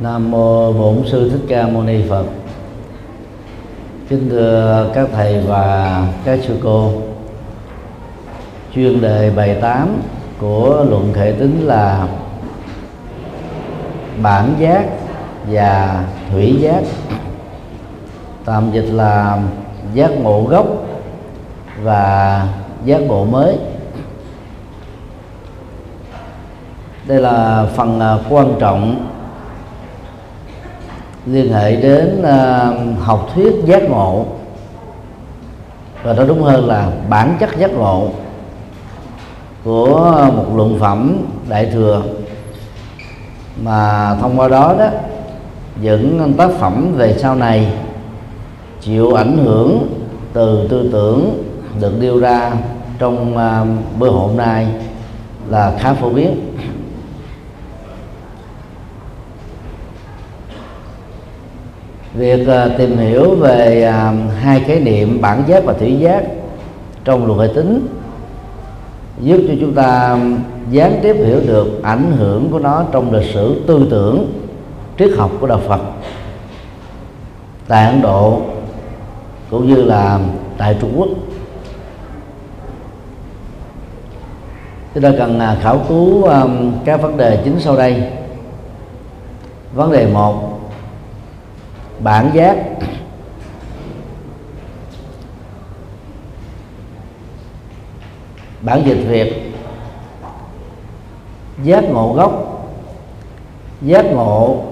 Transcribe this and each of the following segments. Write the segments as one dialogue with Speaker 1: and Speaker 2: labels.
Speaker 1: Nam mô Bổn sư Thích Ca Mâu Ni Phật. Kính thưa các thầy và các sư cô. Chuyên đề bài 8 của luận khệ tính là bản giác và thủy giác. Tạm dịch là giác ngộ gốc và giác ngộ mới. Đây là phần à, quan trọng liên hệ đến uh, học thuyết giác ngộ. Và đó đúng hơn là bản chất giác ngộ của một luận phẩm đại thừa. Mà thông qua đó đó những tác phẩm về sau này chịu ảnh hưởng từ tư tưởng được đưa ra trong uh, bữa hôm nay là khá phổ biến. Việc à, tìm hiểu về à, hai khái niệm bản giác và thủy giác trong luật hệ tính giúp cho chúng ta gián tiếp hiểu được ảnh hưởng của nó trong lịch sử tư tưởng triết học của đạo Phật tại Ấn Độ cũng như là tại Trung Quốc. Chúng ta cần à, khảo cứu các vấn đề chính sau đây. Vấn đề một bản giác. Bản dịch việt. Giác ngộ gốc. Giác ngộ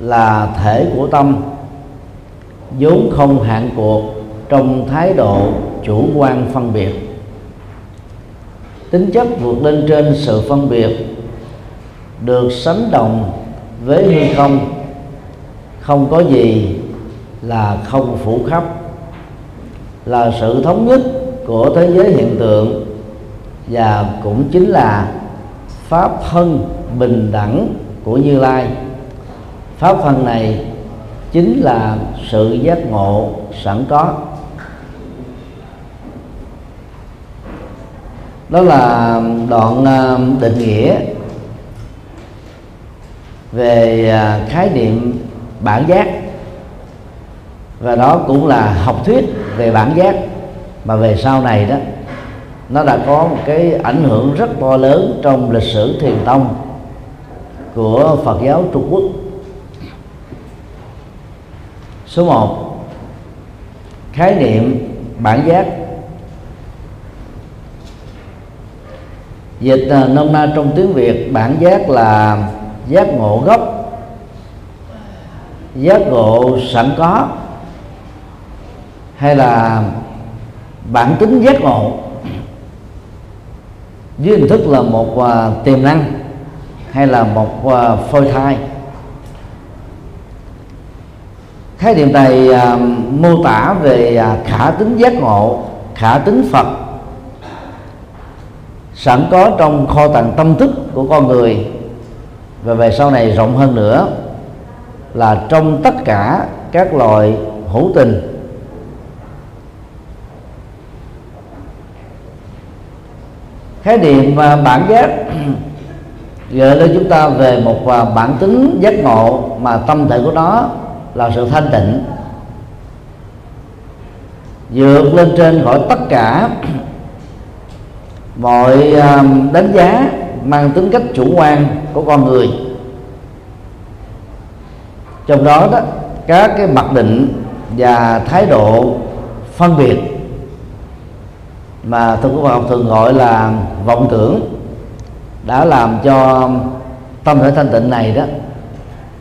Speaker 1: là thể của tâm. Vốn không hạn cuộc trong thái độ chủ quan phân biệt. Tính chất vượt lên trên sự phân biệt được sánh đồng với hư không không có gì là không phủ khắp, là sự thống nhất của thế giới hiện tượng và cũng chính là pháp thân bình đẳng của như lai. Pháp thân này chính là sự giác ngộ sẵn có. Đó là đoạn à, định nghĩa về à, khái niệm bản giác. Và đó cũng là học thuyết về bản giác. Mà về sau này đó, nó đã có một cái ảnh hưởng rất to lớn trong lịch sử thiền tông của Phật giáo Trung Quốc. Số 1 khái niệm bản giác. Dịch à, nôm na trong tiếng Việt, bản giác là giác ngộ gốc giác ngộ sẵn có? Hay là bản tính giác ngộ? Dưới hình thức là một uh, tiềm năng hay là một uh, phôi thai. Khái niệm này uh, mô tả về uh, khả tính giác ngộ khả tính phật. Sẵn có trong kho tàng tâm thức của con người. Và về sau này rộng hơn nữa là trong tất cả các loại hữu tình. Khái niệm và bản giác gợi lên chúng ta về một à, bản tính giác ngộ mà tâm thể của nó là sự thanh tịnh, vượt lên trên khỏi tất cả mọi à, đánh giá mang tính cách chủ quan của con người trong đó đó, các cái mặc định và thái độ phân biệt mà tôi cũng học thường gọi là vọng tưởng đã làm cho tâm thể thanh tịnh này đó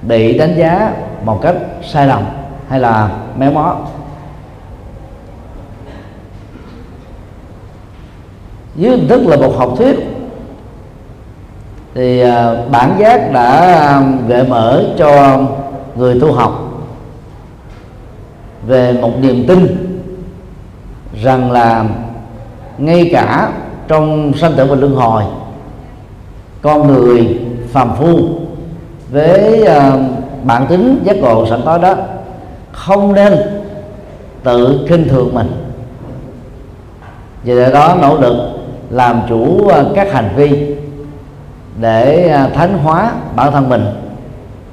Speaker 1: bị đánh giá một cách sai lầm hay là méo mó. Dưới hình thức là một học thuyết, thì à, bản giác đã à, gợi mở cho người tu học về một niềm tin rằng là ngay cả trong sanh tử và luân hồi con người phàm phu với uh, bản tính giác ngộ sẵn có đó không nên tự kinh thường mình. Vì lẽ đó nỗ lực làm chủ ờ, các hành vi để ờ, thánh hóa bản thân mình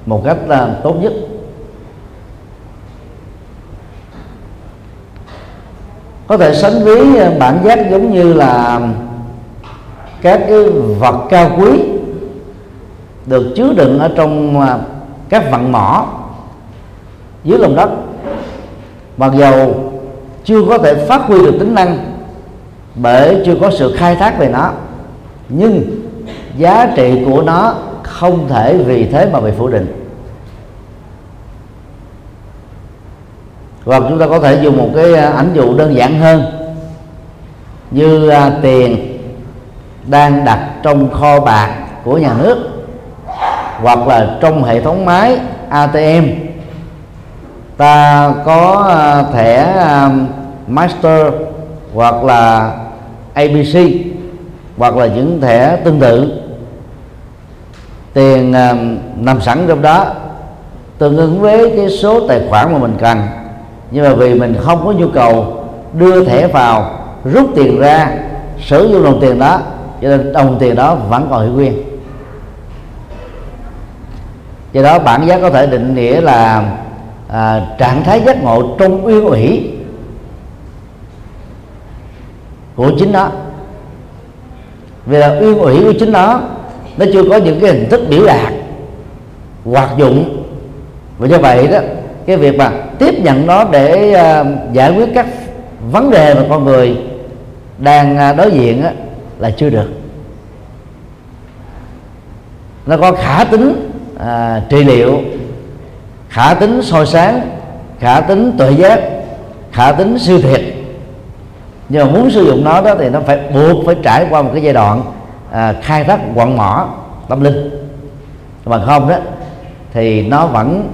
Speaker 1: một cách là tốt nhất. Có thể sánh ví à, bản giác giống như là các cái vật cao quý được chứa đựng ở trong à, các vận mỏ dưới lòng đất. Mặc dầu chưa có thể phát huy được tính năng bởi chưa có sự khai thác về nó, nhưng giá trị của nó không thể vì thế mà bị phủ định. Hoặc chúng ta có thể dùng một cái à, ảnh dụ đơn giản hơn, như à, tiền đang đặt trong kho bạc của nhà nước hoặc là trong hệ thống máy ATM ta có à, thẻ Master hoặc là ABC hoặc là những thẻ tương tự tiền à, nằm sẵn trong đó. Tương ứng với cái số tài khoản mà mình cần. Nhưng mà vì mình không có nhu cầu đưa thẻ vào rút tiền ra sử dụng đồng tiền đó cho nên đồng tiền đó vẫn còn hữu quyền do đó bản giá có thể định nghĩa là à, trạng thái giác ngộ trong uyên ủy của chính nó. Vì là uyên ủy của chính nó nó chưa có những cái hình thức biểu đạt hoạt dụng. Và do vậy đó cái việc mà tiếp nhận nó để uh, giải quyết các vấn đề mà con người đang uh, đối diện á, là chưa được. Nó có khả tính à, trị liệu khả tính soi sáng khả tính tuệ giác khả tính siêu thiệt. Nhưng mà muốn sử dụng nó đó thì nó phải buộc phải trải qua một cái giai đoạn à, khai thác quặng mỏ tâm linh. Mà không đó thì nó vẫn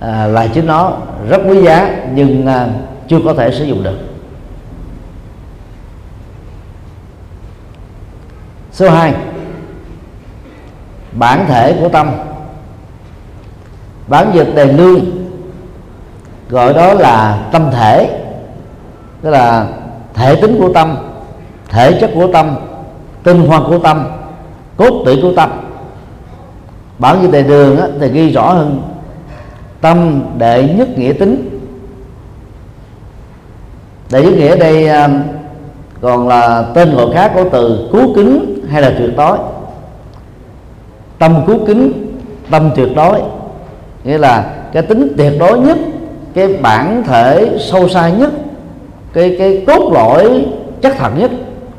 Speaker 1: à, là chính nó rất quý giá nhưng à, chưa có thể sử dụng được. Số 2 bản thể của tâm. Bản dịch đề lương gọi đó là tâm thể tức là thể tính của tâm thể chất của tâm tinh hoa của tâm cốt tủy của tâm. Bản như đề đường á, thì ghi rõ hơn tâm đệ nhất nghĩa tính. Đệ nhất nghĩa đây à, còn là tên gọi khác của từ cứu kính hay là tuyệt đối. Tâm cứu kính tâm tuyệt đối. Nghĩa là cái tính tuyệt đối nhất cái bản thể sâu xa nhất cái cái cốt lõi chắc thật nhất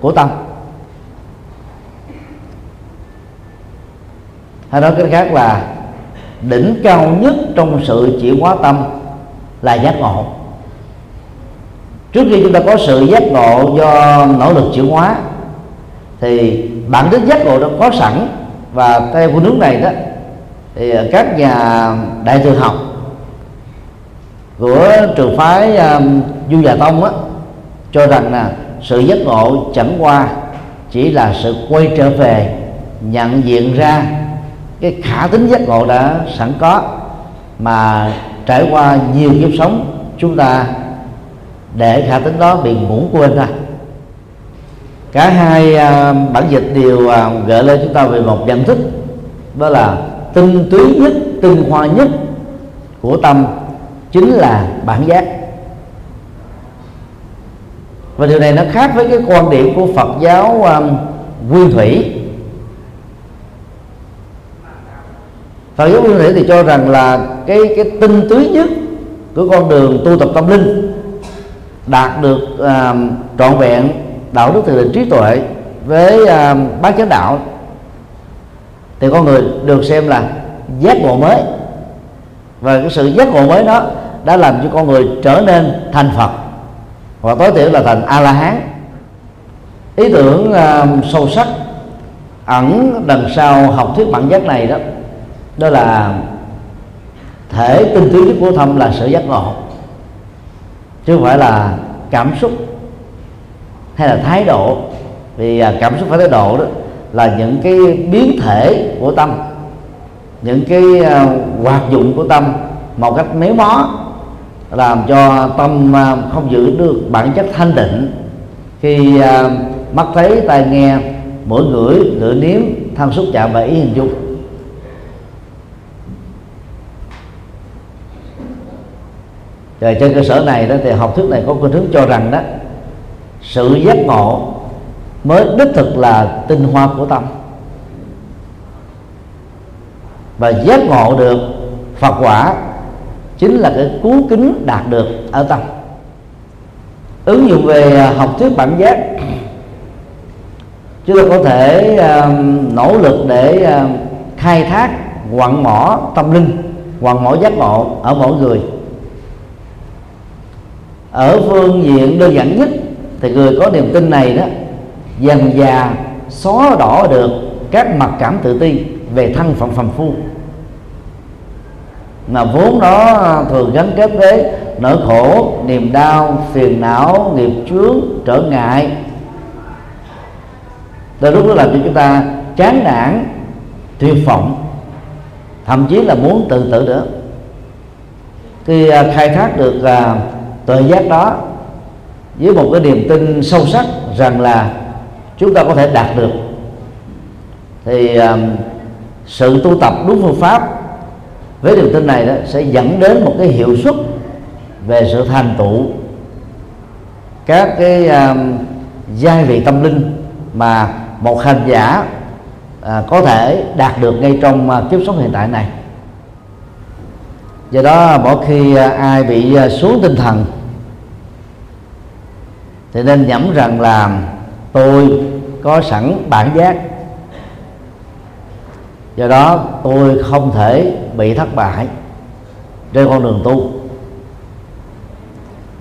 Speaker 1: của tâm. Hay nói cách khác là đỉnh cao nhất trong sự chuyển hóa tâm là giác ngộ. Trước khi chúng ta có sự giác ngộ do nỗ lực chuyển hóa thì bản chất giác ngộ đã có sẵn. Và theo phương hướng này đó thì các nhà đại thừa học của trường phái um, du già tông á cho rằng là sự giác ngộ chẳng qua chỉ là sự quay trở về nhận diện ra cái khả tính giác ngộ đã sẵn có mà trải qua nhiều kiếp sống chúng ta để khả tính đó bị ngủ quên ra. Cả hai à, bản dịch đều à, gợi lên chúng ta về một nhận thức đó là tinh túy nhất tinh hoa nhất của tâm chính là bản giác. Và điều này nó khác với cái quan điểm của Phật giáo um, nguyên thủy. Phật giáo nguyên thủy thì cho rằng là cái cái tinh túy nhất của con đường tu tập tâm linh đạt được à, trọn vẹn đạo đức từ định trí tuệ với à, bát chánh đạo thì con người được xem là giác ngộ mới. Và cái sự giác ngộ mới đó đã làm cho con người trở nên thành Phật hoặc tối thiểu là thành A La Hán ý tưởng uh, sâu sắc ẩn đằng sau học thuyết bản giác này đó đó là thể tinh túy nhất của thâm là sự giác ngộ, chứ không phải là cảm xúc hay là thái độ. Vì à, cảm xúc và thái độ đó là những cái biến thể của tâm, những cái à, hoạt dụng của tâm một cách méo mó, làm cho tâm à, không giữ được bản chất thanh định. Khi mắt thấy, tai nghe mỗi ngửi, lưỡi nếm thân xúc chạm và ý hình dung rồi trên cơ sở này đó thì học thuyết này có khuynh hướng cho rằng đó sự giác ngộ mới đích thực là tinh hoa của tâm. Và giác ngộ được Phật quả chính là cái cứu kính đạt được ở tâm. Ứng dụng về à, học thuyết bản giác chúng ta có thể uh, nỗ lực để uh, khai thác quặng mỏ tâm linh quặng mỏ giác ngộ ở mỗi người ở phương diện đơn giản nhất thì người có niềm tin này đó, dần già xóa đỏ được các mặc cảm tự ti về thân phận phàm phu. Mà vốn đó thường gắn kết với nỗi khổ, niềm đau, phiền não, nghiệp chướng, trở ngại. Đôi lúc nó làm cho chúng ta chán nản tuyệt vọng, thậm chí là muốn tự tử nữa. Khi à, khai thác được à, tuệ giác đó với một cái niềm tin sâu sắc rằng là chúng ta có thể đạt được. Thì um, sự tu tập đúng phương pháp với niềm tin này đó sẽ dẫn đến một cái hiệu suất về sự thành tựu. Các cái um, giai vị tâm linh mà một hành giả à, có thể đạt được ngay trong uh, kiếp sống hiện tại này do đó, mỗi khi à, ai bị à, xuống tinh thần, thì nên nhẩm rằng là, tôi có sẵn bản giác. Do đó, tôi không thể bị thất bại trên con đường tu.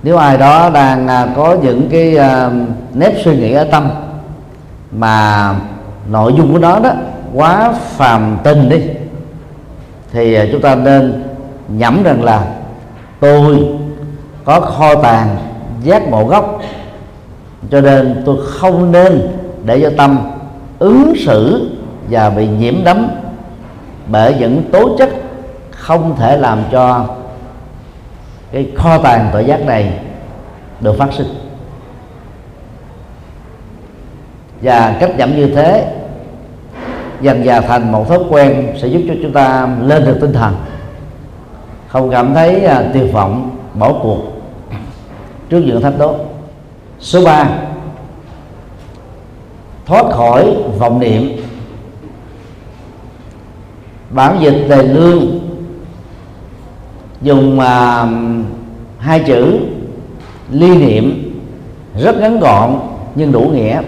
Speaker 1: Nếu ai đó đang à, có những cái nếp suy nghĩ ở tâm mà nội dung của nó đó quá phàm tình đi, thì chúng ta nên nhẩm rằng là tôi có kho tàng giác ngộ gốc, cho nên tôi không nên để cho tâm ứng xử và bị nhiễm đắm bởi những tố chất không thể làm cho cái kho tàng tội giác này được phát sinh. Và cách nhẩm như thế dần dà thành một thói quen sẽ giúp cho chúng ta lên được tinh thần không cảm thấy à, tuyệt vọng bỏ cuộc. Trước những thách đố số 3 thoát khỏi vọng niệm. Bản dịch tề lương dùng uh, hai chữ ly niệm rất ngắn gọn nhưng đủ nghĩa.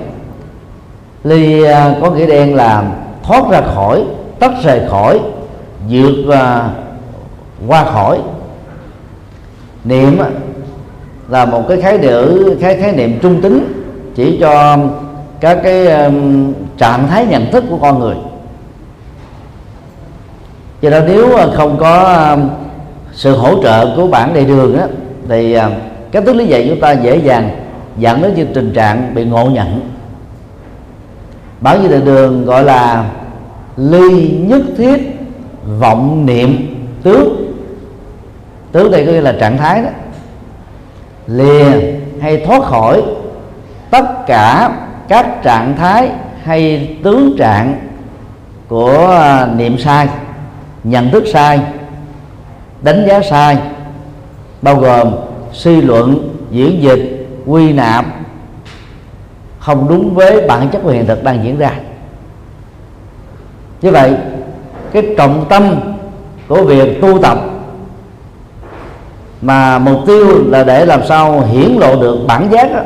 Speaker 1: Ly uh, có nghĩa đen là thoát ra khỏi tách rời khỏi vượt uh, qua khỏi. Niệm là một cái khái niệm khái khái niệm trung tính chỉ cho các cái um, trạng thái nhận thức của con người. Do đó nếu à, không có um, sự hỗ trợ của bản đầy đường á, thì um, cách thức lý dạy chúng ta dễ dàng dẫn đến như tình trạng bị ngộ nhận. Bản như đại đường gọi là ly nhất thiết vọng niệm tướng tướng đây có nghĩa là trạng thái đó. Lìa hay thoát khỏi tất cả các trạng thái hay tướng trạng của à, niệm sai, nhận thức sai, đánh giá sai, bao gồm suy luận, diễn dịch, quy nạp, không đúng với bản chất của hiện thực đang diễn ra. Như vậy, cái trọng tâm của việc tu tập mà mục tiêu là để làm sao hiển lộ được bản giác đó,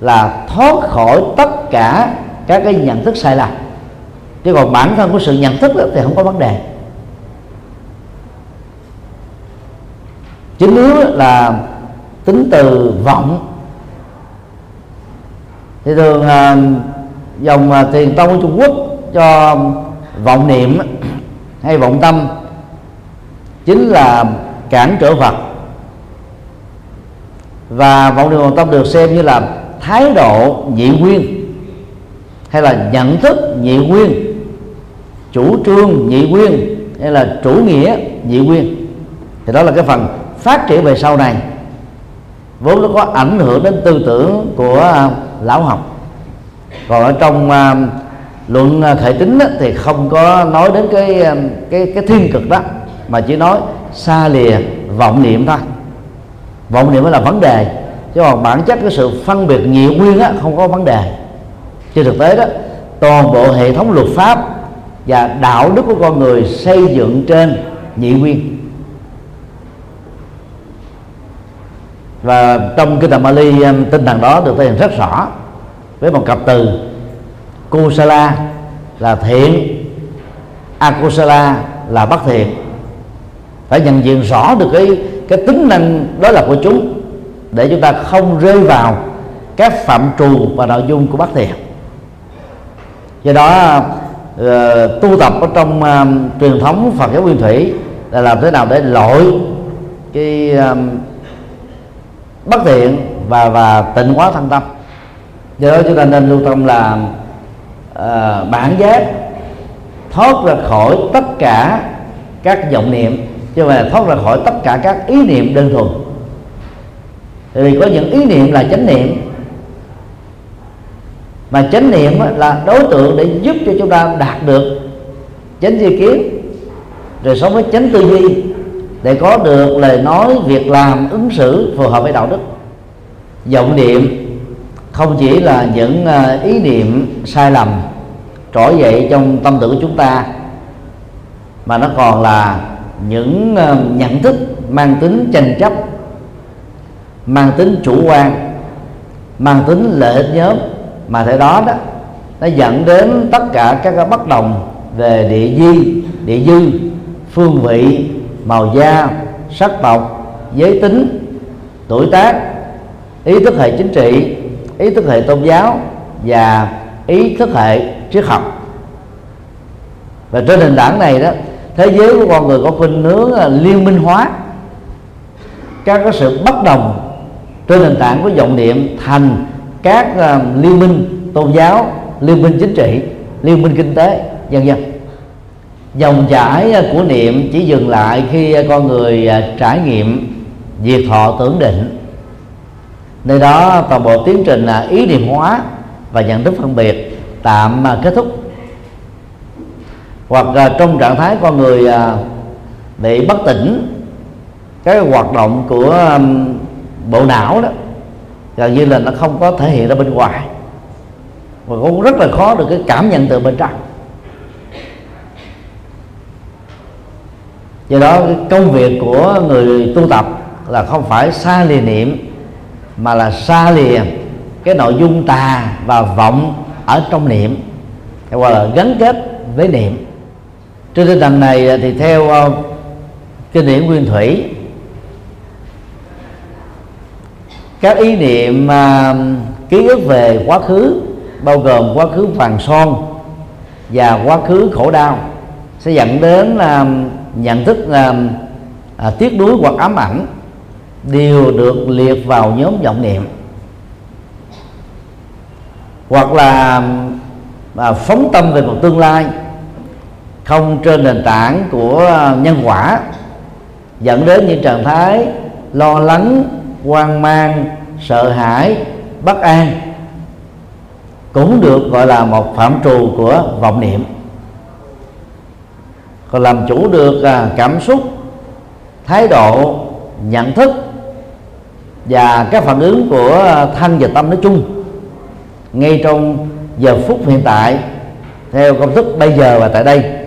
Speaker 1: là thoát khỏi tất cả các cái nhận thức sai lầm. Chứ còn bản thân của sự nhận thức đó thì không có vấn đề. Chính yếu là tính từ vọng. Thì thường à, dòng à, tiền tông của Trung Quốc cho vọng niệm hay vọng tâm chính là cản trở Phật và vọng niệm vọng tâm được xem như là thái độ nhị nguyên hay là nhận thức nhị nguyên chủ trương nhị nguyên hay là chủ nghĩa nhị nguyên. Thì đó là cái phần phát triển về sau này vốn nó có ảnh hưởng đến tư tưởng của à, lão học. Còn ở trong uh, luận à, khởi tính đó, thì không có nói đến cái cái cái thiên cực đó mà chỉ nói xa lìa vọng niệm thôi vọng niệm mới là vấn đề. Chứ còn bản chất cái sự phân biệt nhị nguyên á, không có vấn đề. Trên thực tế đó toàn bộ hệ thống luật pháp và đạo đức của con người xây dựng trên nhị nguyên. Và trong kinh tạng Bali tinh thần đó được thể hiện rất rõ với một cặp từ. Kusala là thiện akusala là bất thiện. Phải nhận diện rõ được cái cái tính năng đó là của chúng. Để chúng ta không rơi vào các phạm trù và nội dung của bất thiện do đó uh, tu tập ở trong uh, truyền thống Phật giáo nguyên thủy là làm thế nào để loại cái ờ, bất thiện và và tịnh hóa thân tâm. Do đó chúng ta nên lưu tâm là uh, bản giác thoát ra khỏi tất cả các vọng niệm chứ mà thoát ra khỏi tất cả các ý niệm đơn thuần. Vì có những ý niệm là chánh niệm. Mà chánh niệm là đối tượng để giúp cho chúng ta đạt được chánh di kiến, rồi sống với chánh tư duy, để có được lời nói, việc làm, ứng xử phù hợp với đạo đức. Vọng niệm không chỉ là những à, ý niệm sai lầm trỗi dậy trong tâm tưởng của chúng ta, mà nó còn là những ờ, nhận thức mang tính tranh chấp, mang tính chủ quan, mang tính lợi ích nhóm, mà thế đó đó, nó dẫn đến tất cả các bất đồng về địa di, địa dư, phương vị, màu da, sắc tộc, giới tính, tuổi tác, ý thức hệ chính trị, ý thức hệ tôn giáo và ý thức hệ triết học. Và trên nền tảng này đó thế giới của con người có khuynh hướng liên minh hóa. Các cái sự bất đồng trên nền tảng của vọng niệm thành các uh, liên minh tôn giáo liên minh chính trị liên minh kinh tế vân vân. Dòng chảy của niệm chỉ dừng lại khi con người à, trải nghiệm diệt thọ tưởng định. Nơi đó toàn bộ tiến trình là ý niệm hóa và nhận thức phân biệt tạm kết thúc hoặc trong trạng thái con người à, bị bất tỉnh, cái hoạt động của bộ não đó, gần như là nó không có thể hiện ra bên ngoài. Và cũng rất là khó được cái cảm nhận từ bên trong. Do đó, cái công việc của người tu tập là không phải xa lìa niệm, mà là xa lìa cái nội dung tà và vọng ở trong niệm. Hay gọi là gắn kết với niệm trên tinh thần này thì theo ờ, kinh điển nguyên thủy các ý niệm ờ, ký ức về quá khứ bao gồm quá khứ vàng son và quá khứ khổ đau sẽ dẫn đến là nhận thức là à, tiếc nuối hoặc ám ảnh đều được liệt vào nhóm vọng niệm. Hoặc là à, phóng tâm về một tương lai không trên nền tảng của ờ, nhân quả, dẫn đến những trạng thái lo lắng, hoang mang, sợ hãi, bất an, cũng được gọi là một phạm trù của vọng niệm. Còn làm chủ được ờ, cảm xúc, thái độ, nhận thức và các phản ứng của ờ, thân và tâm nói chung ngay trong giờ phút hiện tại, theo công thức bây giờ và tại đây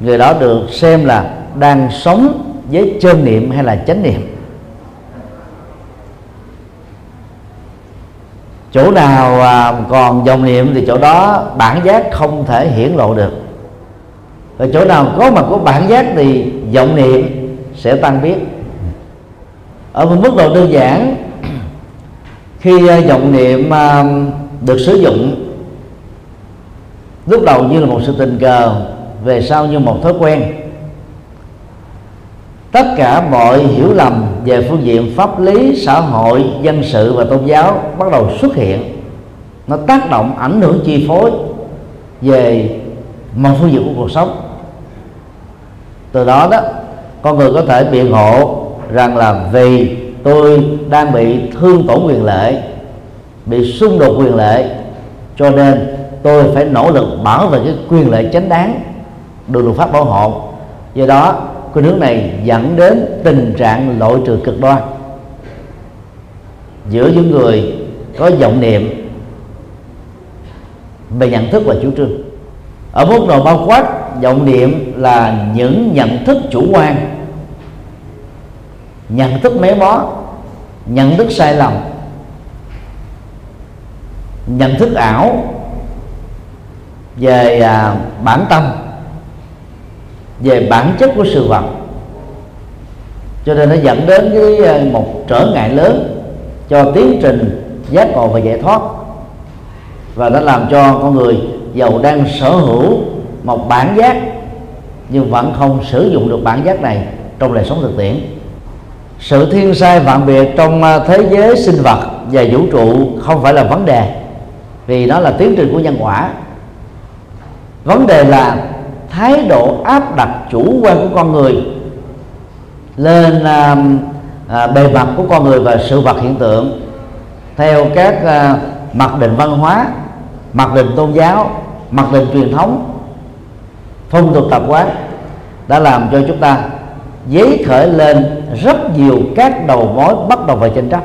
Speaker 1: người đó được xem là đang sống với chân niệm hay là chánh niệm. Chỗ nào à, còn dòng niệm thì chỗ đó bản giác không thể hiển lộ được. Và chỗ nào có mặt của bản giác thì vọng niệm sẽ tăng biết ở một mức độ đơn giản, khi à, vọng niệm à, được sử dụng, lúc đầu như là một sự tình cờ về sau như một thói quen. Tất cả mọi hiểu lầm về phương diện pháp lý, xã hội, dân sự và tôn giáo bắt đầu xuất hiện. Nó tác động, ảnh hưởng, chi phối về mọi phương diện của cuộc sống. Từ đó đó, con người có thể biện hộ rằng là vì tôi đang bị thương tổn quyền lợi bị xung đột quyền lợi cho nên tôi phải nỗ lực bảo vệ cái quyền lợi chánh đáng được luật pháp bảo hộ. Do đó cái nước này dẫn đến tình trạng loại trừ cực đoan. Giữa những người có vọng niệm về nhận thức và chủ trương. Ở mức độ bao quát vọng niệm là những nhận thức chủ quan. Nhận thức méo mó nhận thức sai lầm. Nhận thức ảo về à, bản tâm về bản chất của sự vật. Cho nên nó dẫn đến cái ờ, một trở ngại lớn cho tiến trình giác ngộ và giải thoát. Và nó làm cho con người giàu đang sở hữu một bản giác, nhưng vẫn không sử dụng được bản giác này trong đời sống thực tiễn. Sự thiên sai vạn biệt trong ờ, thế giới sinh vật và vũ trụ không phải là vấn đề, vì nó là tiến trình của nhân quả. Vấn đề là thái độ áp đặt chủ quan của con người lên à, à, bề mặt của con người và sự vật hiện tượng theo các à, mặc định văn hóa mặc định tôn giáo mặc định truyền thống phong tục tập quán đã làm cho chúng ta giấy khởi lên rất nhiều các đầu mối bắt đầu về tranh chấp.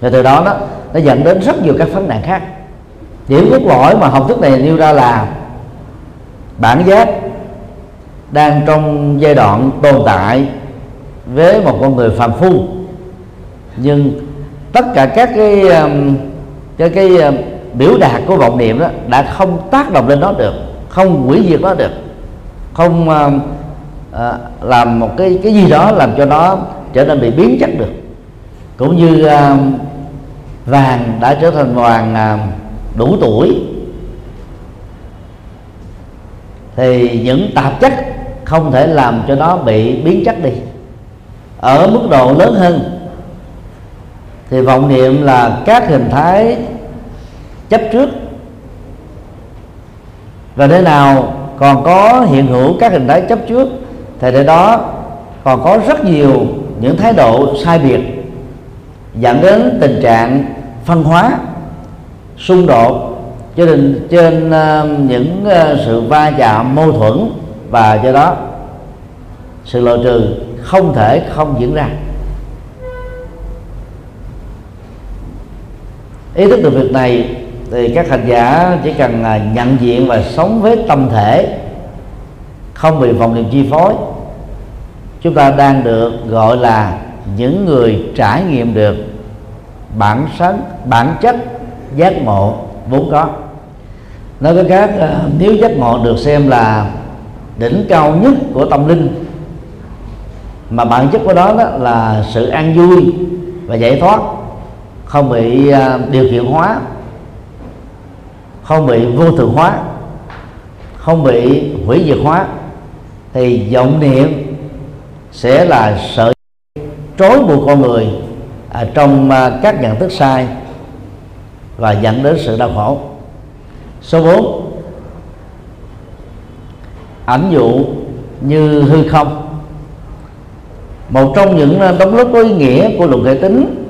Speaker 1: Và từ đó đó nó dẫn đến rất nhiều các vấn nạn khác. Điểm cốt lõi mà học thức này nêu ra là bản giác đang trong giai đoạn tồn tại với một con người phàm phu. Nhưng tất cả các cái um, cái cái um, biểu đạt của vọng niệm đó đã không tác động lên nó được không hủy diệt nó được không uh, làm một cái cái gì đó làm cho nó trở nên bị biến chất được. Cũng như uh, vàng đã trở thành vàng uh, đủ tuổi thì những tạp chất không thể làm cho nó bị biến chất đi. Ở mức độ lớn hơn, thì vọng niệm là các hình thái chấp trước. Và nơi nào còn có hiện hữu các hình thái chấp trước, thì nơi đó còn có rất nhiều những thái độ sai biệt, dẫn đến tình trạng phân hóa, xung đột cho nên trên uh, những uh, sự va chạm mâu thuẫn và do đó sự loại trừ không thể không diễn ra. Ý thức được việc này thì các hành giả chỉ cần uh, nhận diện và sống với tâm thể không bị vọng niệm chi phối. Chúng ta đang được gọi là những người trải nghiệm được bản sánh bản chất giác ngộ vốn có nói với khác ờ, nếu giác ngộ được xem là đỉnh cao nhất của tâm linh mà bản chất của đó, đó là sự an vui và giải thoát không bị ờ, điều kiện hóa không bị vô thường hóa không bị hủy diệt hóa thì vọng niệm sẽ là sợi trói buộc con người à, trong à, các nhận thức sai và dẫn đến sự đau khổ số 4 ảnh dụ như hư không. Một trong những ờ, đóng góp có ý nghĩa của luận hệ tính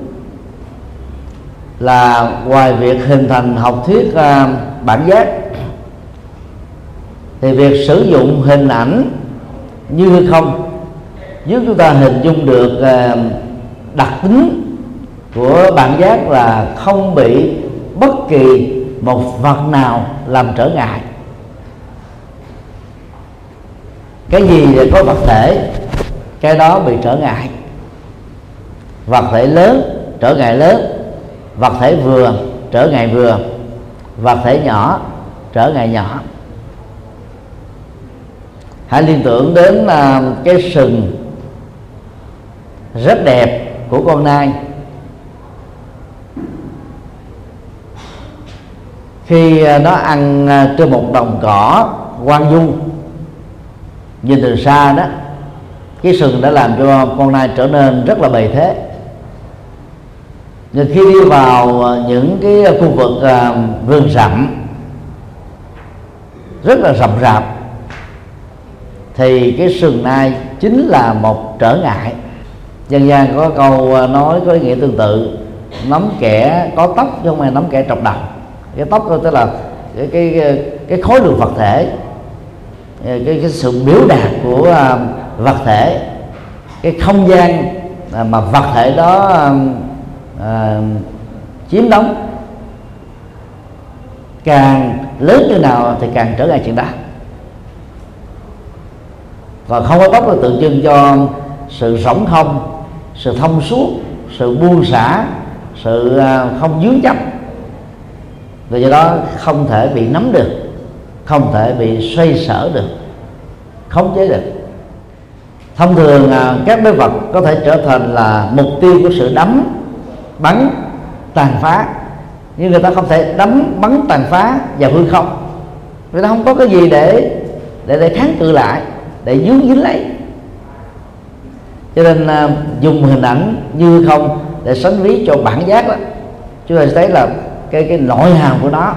Speaker 1: là ngoài việc hình thành học thuyết ờ, bản giác, thì việc sử dụng hình ảnh như hư không giúp chúng ta hình dung được ờ, đặc tính của bản giác là không bị bất kỳ một vật nào làm trở ngại. Cái gì để có vật thể cái đó bị trở ngại. Vật thể lớn trở ngại lớn. Vật thể vừa trở ngại vừa. Vật thể nhỏ trở ngại nhỏ. Hãy liên tưởng đến uh, cái sừng rất đẹp của con nai. Khi à, nó ăn à, trên một đồng cỏ, quang du nhìn từ xa đó, cái sừng đã làm cho con nai trở nên rất là bề thế. Nhưng khi đi vào à, những cái khu vực vườn rậm, rất là rậm rạp, thì cái sừng nai chính là một trở ngại. Dân gian có câu nói có ý nghĩa tương tự nắm kẻ có tóc chứ không phải nắm kẻ trọc đầu cái tóc tức là cái cái cái khối lượng vật thể. Cái, cái sự biểu đạt của uh, vật thể. Cái không gian uh, mà vật thể đó uh, à, chiếm đóng. Càng lớn như nào thì càng trở ngại chuyện đó. Và không có tóc là tượng trưng cho sự sống không sự thông suốt sự buông xả sự không dướng chấp và do đó không thể bị nắm được, không thể bị xoay sở được, khống chế được. Thông thường à, các đối vật có thể trở thành là mục tiêu của sự đấm, bắn, tàn phá. Nhưng người ta không thể đấm, bắn, tàn phá vào hư không. Người ta không có cái gì để để để kháng cự lại, để dướng dính lấy. Cho nên à, dùng hình ảnh như không để sánh ví cho bản giác đó. Chúng ta sẽ thấy là cái cái nội hàm của nó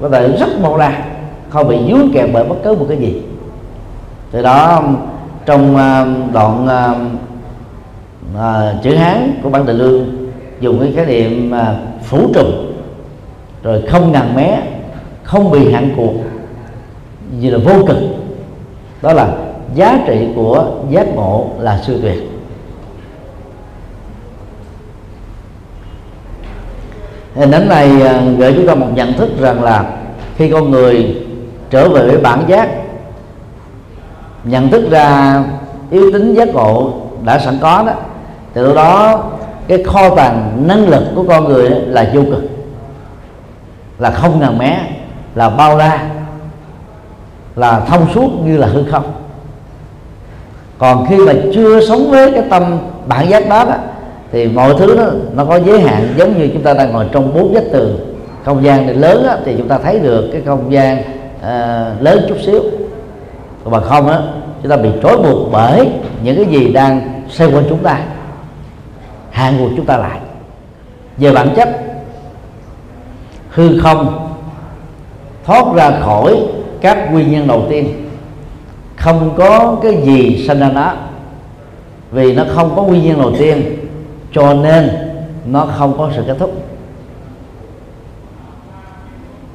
Speaker 1: có thể rất mô ra không bị dướng kẹt bởi bất cứ một cái gì. Từ đó trong à, đoạn uh, chữ hán của bản tình lương dùng cái khái niệm uh, phủ trùng rồi không ngàn mé không bị hạn cuộc gì là vô cực. Đó là giá trị của giác ngộ là siêu tuyệt. Hình ảnh này à, gợi chúng ta một nhận thức rằng là khi con người trở về với bản giác nhận thức ra yếu tính giác ngộ đã sẵn có đó từ đó cái kho tàng năng lực của con người là vô cực là không ngàn mé là bao la là thông suốt như là hư không. Còn khi mà chưa sống với cái tâm bản giác đó, đó thì mọi thứ đó nó có giới hạn. Giống như chúng ta đang ngồi trong bốn vách tường. Không gian này lớn đó, thì chúng ta thấy được cái không gian uh, lớn chút xíu. Còn bằng không á chúng ta bị trói buộc bởi những cái gì đang xoay quanh chúng ta. Hạn buộc chúng ta lại. Về bản chất hư không thoát ra khỏi các nguyên nhân đầu tiên. Không có cái gì sinh ra nó vì nó không có nguyên nhân đầu tiên cho nên, nó không có sự kết thúc.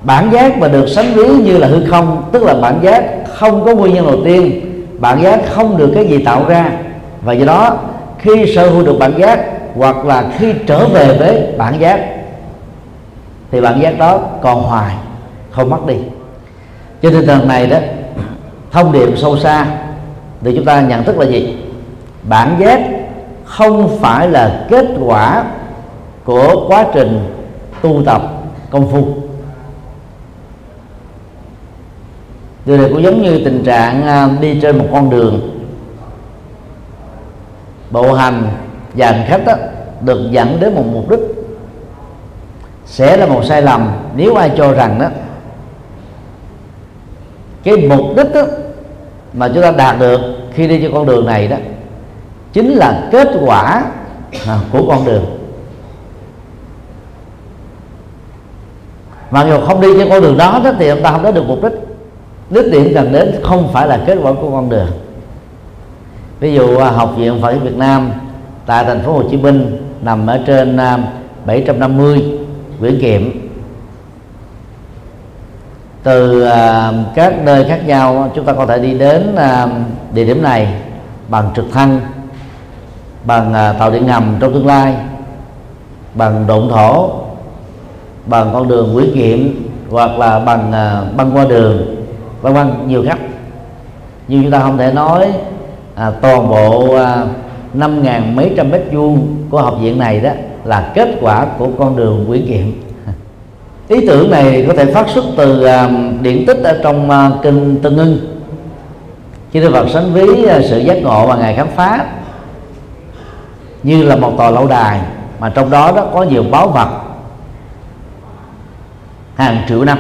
Speaker 1: Bản giác mà được sánh ví như là hư không, tức là bản giác không có nguyên nhân đầu tiên, bản giác không được cái gì tạo ra. Và do đó, khi sở hữu được bản giác hoặc là khi trở về với bản giác, thì bản giác đó còn hoài, không mất đi. Cho nên lần này đó, thông điệp sâu xa để chúng ta nhận thức là gì? Bản giác không phải là kết quả của quá trình tu tập công phu. Điều này cũng giống như tình trạng à, đi trên một con đường. Bộ hành và hành khách đó, được dẫn đến một mục đích sẽ là một sai lầm. Nếu ai cho rằng đó cái mục đích đó, mà chúng ta đạt được khi đi trên con đường này đó chính là kết quả à, của con đường. Mà dù không đi trên con đường đó, đó thì chúng ta không đến được mục đích. Đích điểm cần đến không phải là kết quả của con đường. Ví dụ à, học viện Phật Việt Nam tại thành phố Hồ Chí Minh nằm ở trên 750 à, Nguyễn Kiệm. Từ à, các nơi khác nhau chúng ta có thể đi đến địa điểm này bằng trực thăng bằng à, tàu điện ngầm trong tương lai. Bằng độn thổ. Bằng con đường Nguyễn Kiệm hoặc là bằng à, băng qua đường. Vân vân nhiều cách. Nhưng chúng ta không thể nói à, toàn bộ à, năm à, ngàn mấy trăm mét vuông của học viện này đó là kết quả của con đường Nguyễn Kiệm ý tưởng này có thể phát xuất từ à, điện tích ở trong à, kinh Tân Ngưng khi Đức Phật sánh ví à, sự giác ngộ và ngài khám phá như là một tòa lâu đài mà trong đó đó có nhiều báu vật. Hàng triệu năm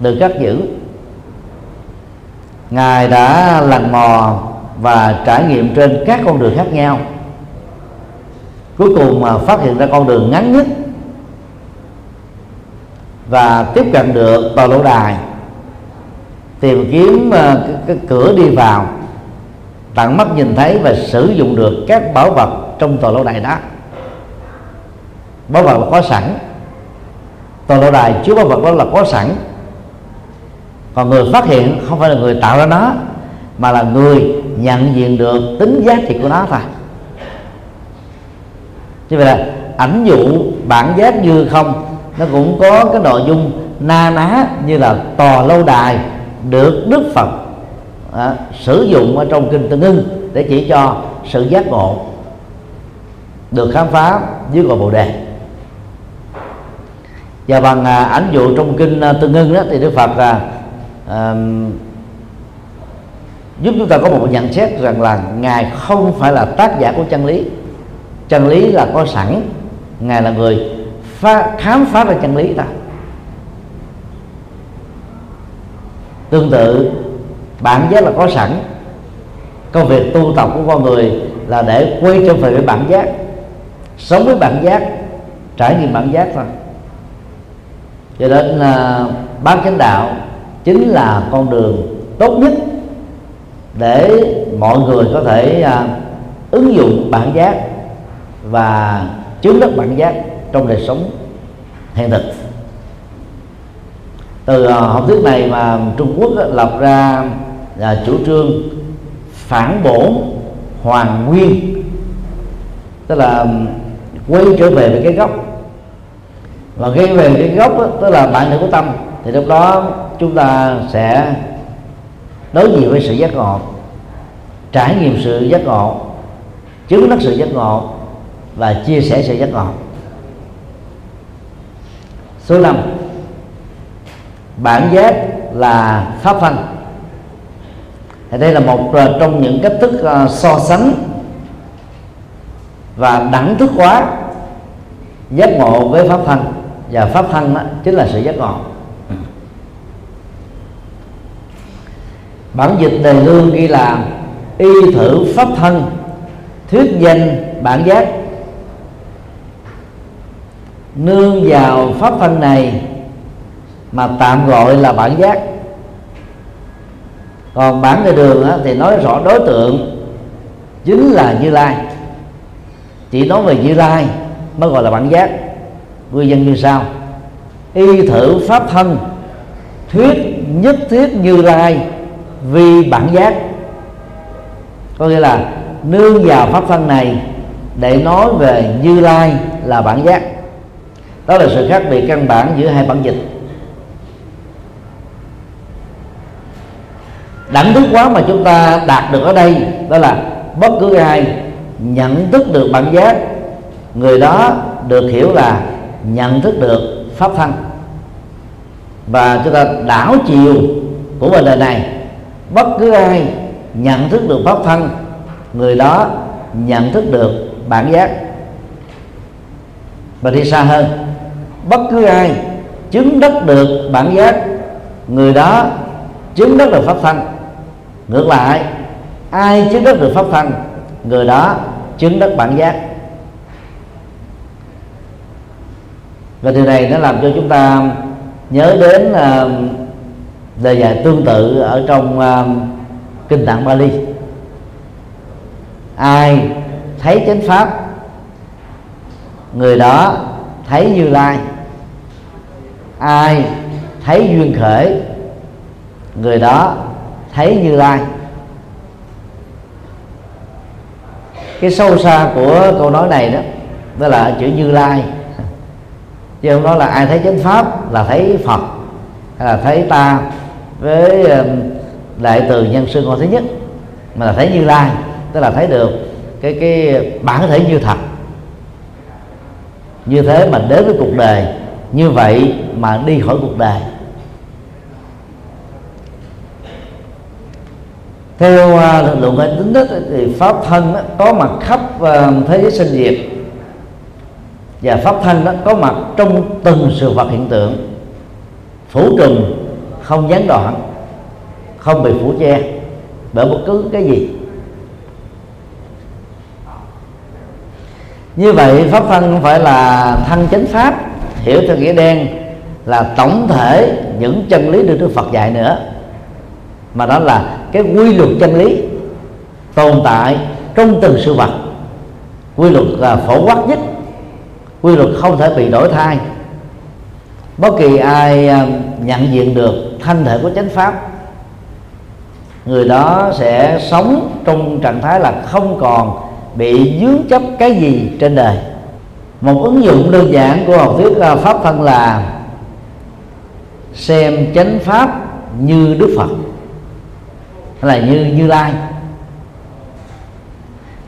Speaker 1: được cất giữ. Ngài đã lần mò và trải nghiệm trên các con đường khác nhau. Cuối cùng mà phát hiện ra con đường ngắn nhất và tiếp cận được tòa lâu đài tìm kiếm ờ, cái, cái cửa đi vào tận mắt nhìn thấy và sử dụng được các bảo vật trong tòa lâu đài đó. Bảo vật là có sẵn. Tòa lâu đài chứa bảo vật đó là có sẵn. Còn người phát hiện không phải là người tạo ra nó mà là người nhận diện được tính giá trị của nó thôi. Như vậy là ảnh dụ bản giác như không nó cũng có cái nội dung na ná như là tòa lâu đài được đức phật à, sử dụng ở trong kinh tương ưng để chỉ cho sự giác ngộ được khám phá dưới gọi bồ đề. Và bằng à, ảnh dụ trong kinh à, tương ưng đó thì đức phật là à, giúp chúng ta có một nhận xét rằng là ngài không phải là tác giả của chân lý. Chân lý là có sẵn ngài là người phá, khám phá ra chân lý ta. Tương tự bản giác là có sẵn. Công việc tu tập của con người là để quay trở về với bản giác sống với bản giác trải nghiệm bản giác thôi. Cho nên là bán chánh đạo chính là con đường tốt nhất để mọi người có thể à, ứng dụng bản giác và chứng đắc bản giác trong đời sống hiện thực. Từ à, học thuyết này mà Trung Quốc lập ra là chủ trương phản bổn hoàn nguyên tức là quay trở về với cái gốc. Và quay về cái gốc đó, tức là bản thể của tâm. Thì lúc đó chúng ta sẽ đối diện với sự giác ngộ trải nghiệm sự giác ngộ chứng đắc sự giác ngộ và chia sẻ sự giác ngộ. Số 5 bản giác là pháp thân thì đây là một à, trong những cách thức à, so sánh và đẳng thức hóa giác ngộ với pháp thân. Và pháp thân đó chính là sự giác ngộ. Bản dịch đề lương ghi là y thử pháp thân thuyết danh bản giác. Nương vào pháp thân này mà tạm gọi là bản giác. Còn bản đề đường á, thì nói rõ đối tượng chính là như lai. Chỉ nói về như lai mới gọi là bản giác. Nguyên nhân như sau y thử pháp thân. Thuyết nhất thiết như lai vì bản giác. Có nghĩa là nương vào pháp thân này để nói về như lai là bản giác. Đó là sự khác biệt căn bản giữa hai bản dịch. Đẳng thức quá mà chúng ta đạt được ở đây, đó là bất cứ ai nhận thức được bản giác người đó được hiểu là nhận thức được pháp thân và chúng ta đảo chiều của vấn đề này, bất cứ ai nhận thức được pháp thân người đó nhận thức được bản giác. Và đi xa hơn, bất cứ ai chứng đắc được bản giác, người đó chứng đắc được pháp thân ngược lại, ai chứng đắc được pháp thân người đó chứng đắc bản giác. Và điều này nó làm cho chúng ta nhớ đến uh, lời dạy tương tự ở trong uh, kinh tạng Bali. Ai thấy chánh pháp người đó thấy như lai. Ai thấy duyên khởi người đó thấy như lai. Cái sâu xa của câu nói này đó đó là chữ như lai chứ không nói là ai thấy chánh pháp là thấy phật hay là thấy ta với đại từ nhân sư ngôi thứ nhất mà là thấy như lai tức là thấy được cái cái bản thể như thật. Như thế mà đến với cuộc đời như vậy mà đi khỏi cuộc đời. Theo à, uh, luận hệ tính đó, thì pháp thân đó, có mặt khắp uh, thế giới sinh diệt và pháp thân đó có mặt trong từng sự vật hiện tượng. Phủ trùng không gián đoạn, không bị phủ che bởi bất cứ cái gì. Như vậy, pháp thân không phải là thân chánh pháp, hiểu theo nghĩa đen, là tổng thể những chân lý được Đức Phật dạy nữa. Mà đó là cái quy luật chân lý tồn tại trong từng sự vật. Quy luật là phổ quát nhất quy luật không thể bị đổi thay. Bất kỳ ai à, nhận diện được thanh thể của chánh pháp, người đó sẽ sống trong trạng thái là không còn bị dướng chấp cái gì trên đời. Một ứng dụng đơn giản của học thuyết à, pháp thân là xem chánh pháp như đức phật, hay là như như lai.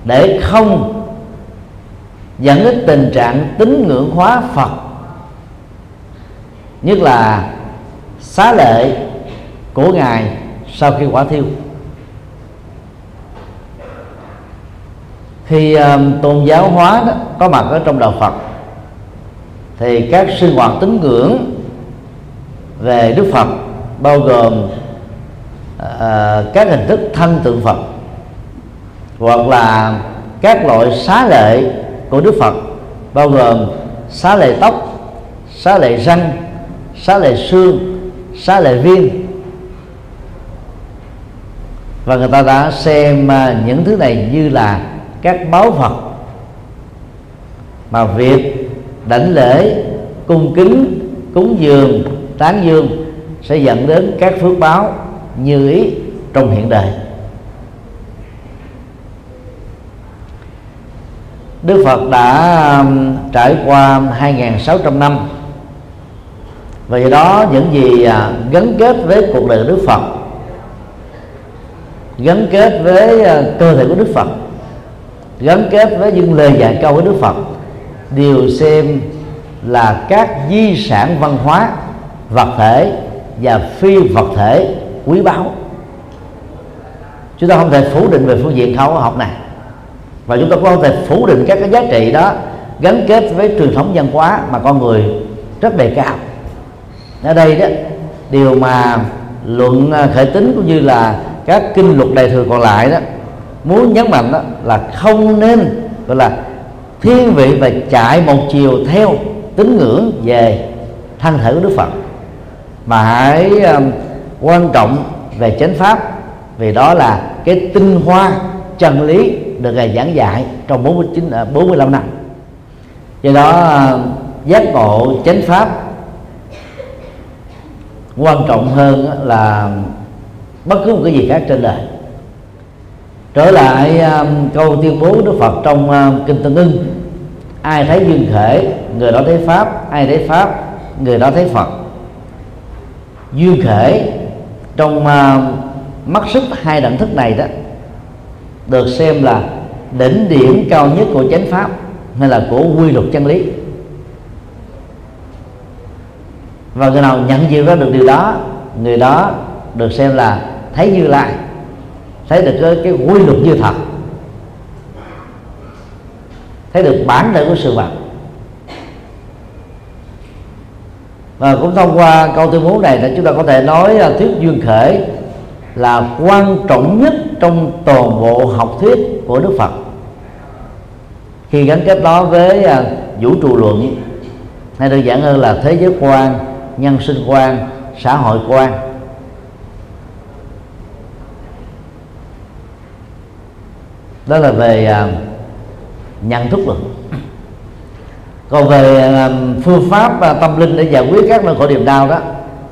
Speaker 1: Để không dẫn đến tình trạng tín ngưỡng hóa phật. Nhất là xá lệ của ngài sau khi quả thiêu. Khi um, tôn giáo hóa đó, có mặt ở trong đạo Phật thì các sinh hoạt tín ngưỡng về Đức Phật bao gồm uh, các hình thức thân tượng Phật hoặc là các loại xá lệ của Đức Phật bao gồm xá lệ tóc, xá lệ răng, xá lệ xương, xá lệ viên. Và người ta đã xem à, những thứ này như là các báo Phật mà việc đảnh lễ cung kính cúng dường tán dương sẽ dẫn đến các phước báo như ý trong hiện đời. Đức Phật đã um, trải qua 2.600 năm. Và do đó, những gì à, gắn kết với cuộc đời Đức Phật, gắn kết với à, cơ thể của Đức Phật, gắn kết với những lời dạy câu của Đức Phật, đều xem là các di sản văn hóa, vật thể và phi vật thể quý báu. Chúng ta không thể phủ định về phương diện khảo học này và chúng ta cũng không thể phủ định các cái giá trị đó gắn kết với truyền thống văn hóa mà con người rất đề cao. Ở đây đó điều mà luận à, khởi tính cũng như là các kinh luật đại thừa còn lại đó muốn nhấn mạnh đó là không nên gọi là thiên vị và chạy một chiều theo tín ngưỡng về thân thể của Đức Phật. Mà hãy um, quan trọng về chánh pháp vì đó là cái tinh hoa chân lý được ngài giảng dạy trong 49 45 à, năm. Do đó à, giác ngộ chánh pháp quan trọng hơn là bất cứ một cái gì khác trên đời. Trở lại um, câu tuyên bố đức phật trong um, kinh tân ưng ai thấy duyên khể người đó thấy pháp ai thấy pháp người đó thấy phật. Duyên khể trong uh, mắt sức hai đẳng thức này đó được xem là đỉnh điểm cao nhất của chánh pháp hay là của quy luật chân lý. Và người nào nhận diện ra được điều đó người đó được xem là thấy như lai thấy được cái, cái quy luật như thật thấy được bản thể của sự vật. Và cũng thông qua câu tuyên bố này là chúng ta có thể nói là thuyết duyên khởi là quan trọng nhất trong toàn bộ học thuyết của Đức Phật. Khi gắn kết đó với à, vũ trụ luận hay đơn giản hơn là thế giới quan nhân sinh quan xã hội quan. Đó là về à, nhận thức luận. Còn về à, phương pháp à, tâm linh để giải quyết các nỗi khổ niềm đau đó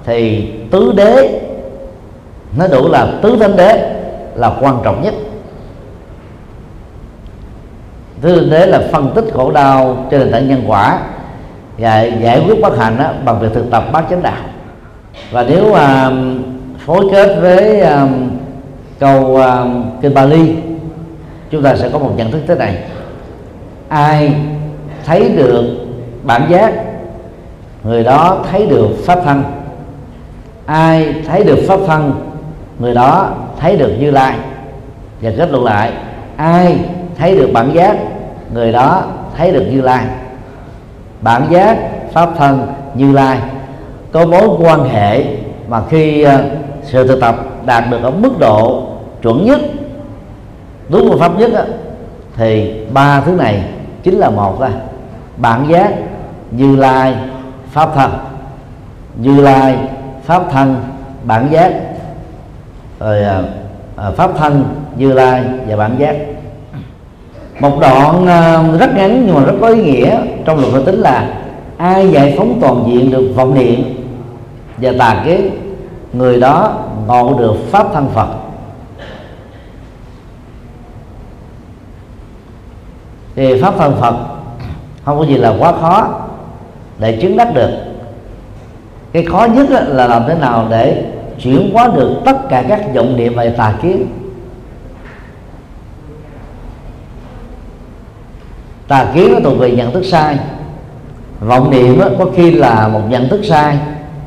Speaker 1: thì tứ đế nó đủ là tứ thánh đế là quan trọng nhất. Tứ thánh đế là phân tích khổ đau trên nền tảng nhân quả và giải quyết bất hạnh đó, bằng việc thực tập bát chánh đạo. Và nếu mà phối kết với um, câu um, kinh Bali chúng ta sẽ có một nhận thức thế này. Ai thấy được bản giác người đó thấy được pháp thân. Ai thấy được pháp thân người đó thấy được như lai và kết luận lại ai thấy được bản giác người đó thấy được như lai. Bản giác pháp thân như lai có mối quan hệ mà khi ờ, sự thực tập đạt được ở mức độ chuẩn nhất đúng phương pháp nhất á, thì ba thứ này chính là một thôi bản giác như lai pháp thân như lai pháp thân bản giác rồi à, à, pháp thân như lai và bản giác. Một đoạn à, rất ngắn nhưng mà rất có ý nghĩa trong luật tính là ai giải phóng toàn diện được vọng niệm và tà kiến người đó ngộ được pháp thân phật. Thì pháp thân phật không có gì là quá khó để chứng đắc được. Cái khó nhất là làm thế nào để chuyển hóa được tất cả các vọng niệm và tà kiến. Tà kiến nó thuộc về nhận thức sai. Vọng niệm có khi là một nhận thức sai,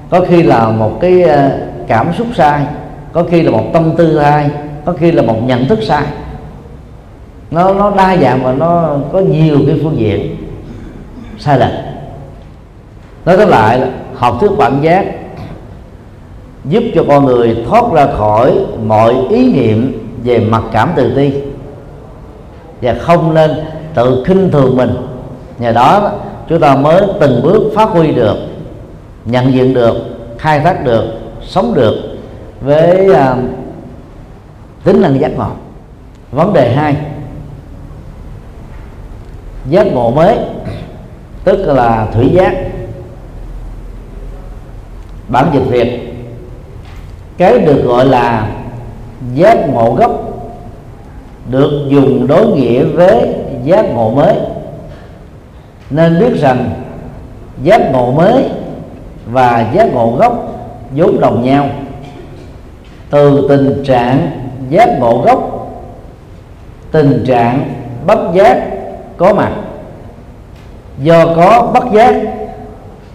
Speaker 1: có khi là một cái ờ, cảm xúc sai, có khi là một tâm tư sai, có khi là một nhận thức sai. Nó nó đa dạng và nó có nhiều cái phương diện sai lệch. Nói tóm lại là học thuyết bản giác giúp cho con người thoát ra khỏi mọi ý niệm về mặc cảm tự ti và không nên tự khinh thường mình. Nhờ đó chúng ta mới từng bước phát huy được nhận diện được khai thác được sống được với uh, tính năng giác ngộ. Vấn đề hai giác ngộ mới tức là thủy giác. Bản dịch việt cái được gọi là giác ngộ gốc, được dùng đối nghĩa với giác ngộ mới. Nên biết rằng giác ngộ mới và giác ngộ gốc vốn đồng nhau. Từ tình trạng giác ngộ gốc, tình trạng bất giác có mặt. Do có bất giác,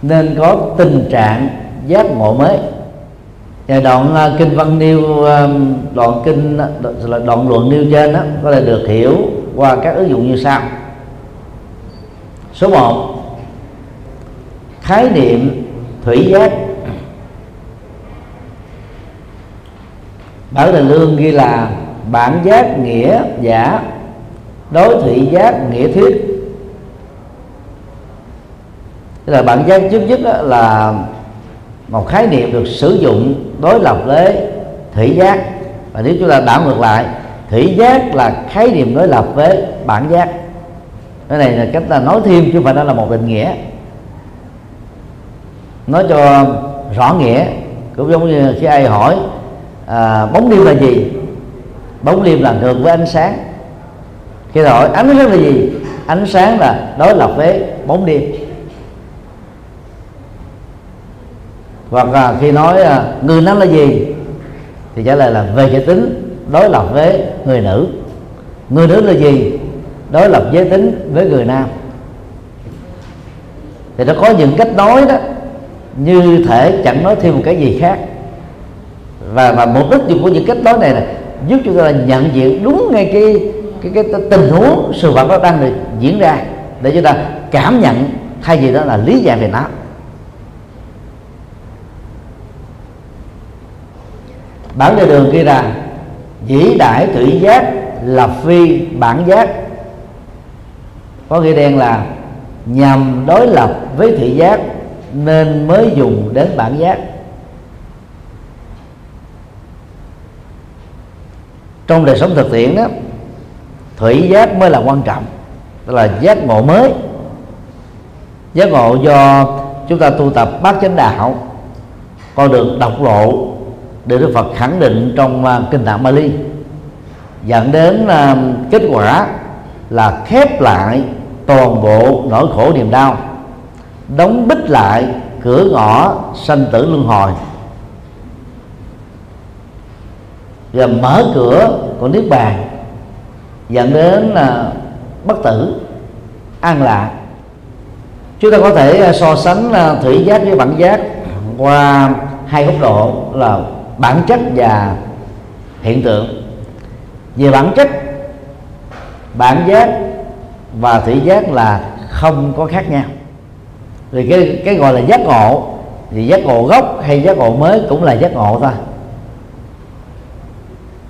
Speaker 1: nên có tình trạng giác ngộ mới và đoạn uh, kinh văn nêu uh, à, đoạn kinh à, là đoạn luận nêu trên đó có thể được hiểu qua các ứng dụng như sau. Số 1 khái niệm thủy giác. Bản đề lương ghi là bản giác nghĩa giả đối thủy giác nghĩa thuyết. Tức là bản giác trước nhất là một khái niệm được sử dụng đối lập với thủy giác. Và nếu chúng ta đảo ngược lại thủy giác là khái niệm đối lập với bản giác. Cái này là cách ta nói thêm chứ không phải đó là một định nghĩa. Nói cho rõ nghĩa cũng giống như khi ai hỏi à, bóng đêm là gì? Bóng đêm là ngược với ánh sáng. Khi hỏi ánh sáng là gì? Ánh sáng là đối lập với bóng đêm. Hoặc là khi nói à, người nam là gì? Thì trả lời là, về giới tính, đối lập với người nữ. Người nữ là gì? Đối lập giới tính với người nam. Thì nó có những cách nói đó, như thể chẳng nói thêm một cái gì khác. Và và mục đích dùng của những cách nói này là giúp chúng ta nhận diện đúng ngay cái cái cái tình huống sự vật nó đang được diễn ra để chúng ta cảm nhận thay vì đó là lý giải về nó. Bản đề đường kia rằng dĩ đại thủy giác là phi bản giác. Có nghĩa đen là nhằm đối lập với thị giác nên mới dùng đến bản giác. Trong đời sống thực tiễn đó, thủy giác mới là quan trọng, tức là giác ngộ mới. Giác ngộ do chúng ta tu tập bát chánh đạo, con đường độc lộ được Đức Phật khẳng định trong uh, kinh tạng Bali dẫn đến uh, kết quả là khép lại toàn bộ nỗi khổ niềm đau đóng bích lại cửa ngõ sanh tử luân hồi. Và mở cửa của niết bàn dẫn đến là bất tử an lạc. Chúng ta có thể à, so sánh thủy giác với bản giác qua hai góc độ là bản chất và hiện tượng. Về bản chất bản giác và thủy giác là không có khác nhau. Vì cái cái gọi là giác ngộ thì giác ngộ gốc hay giác ngộ mới cũng là giác ngộ thôi.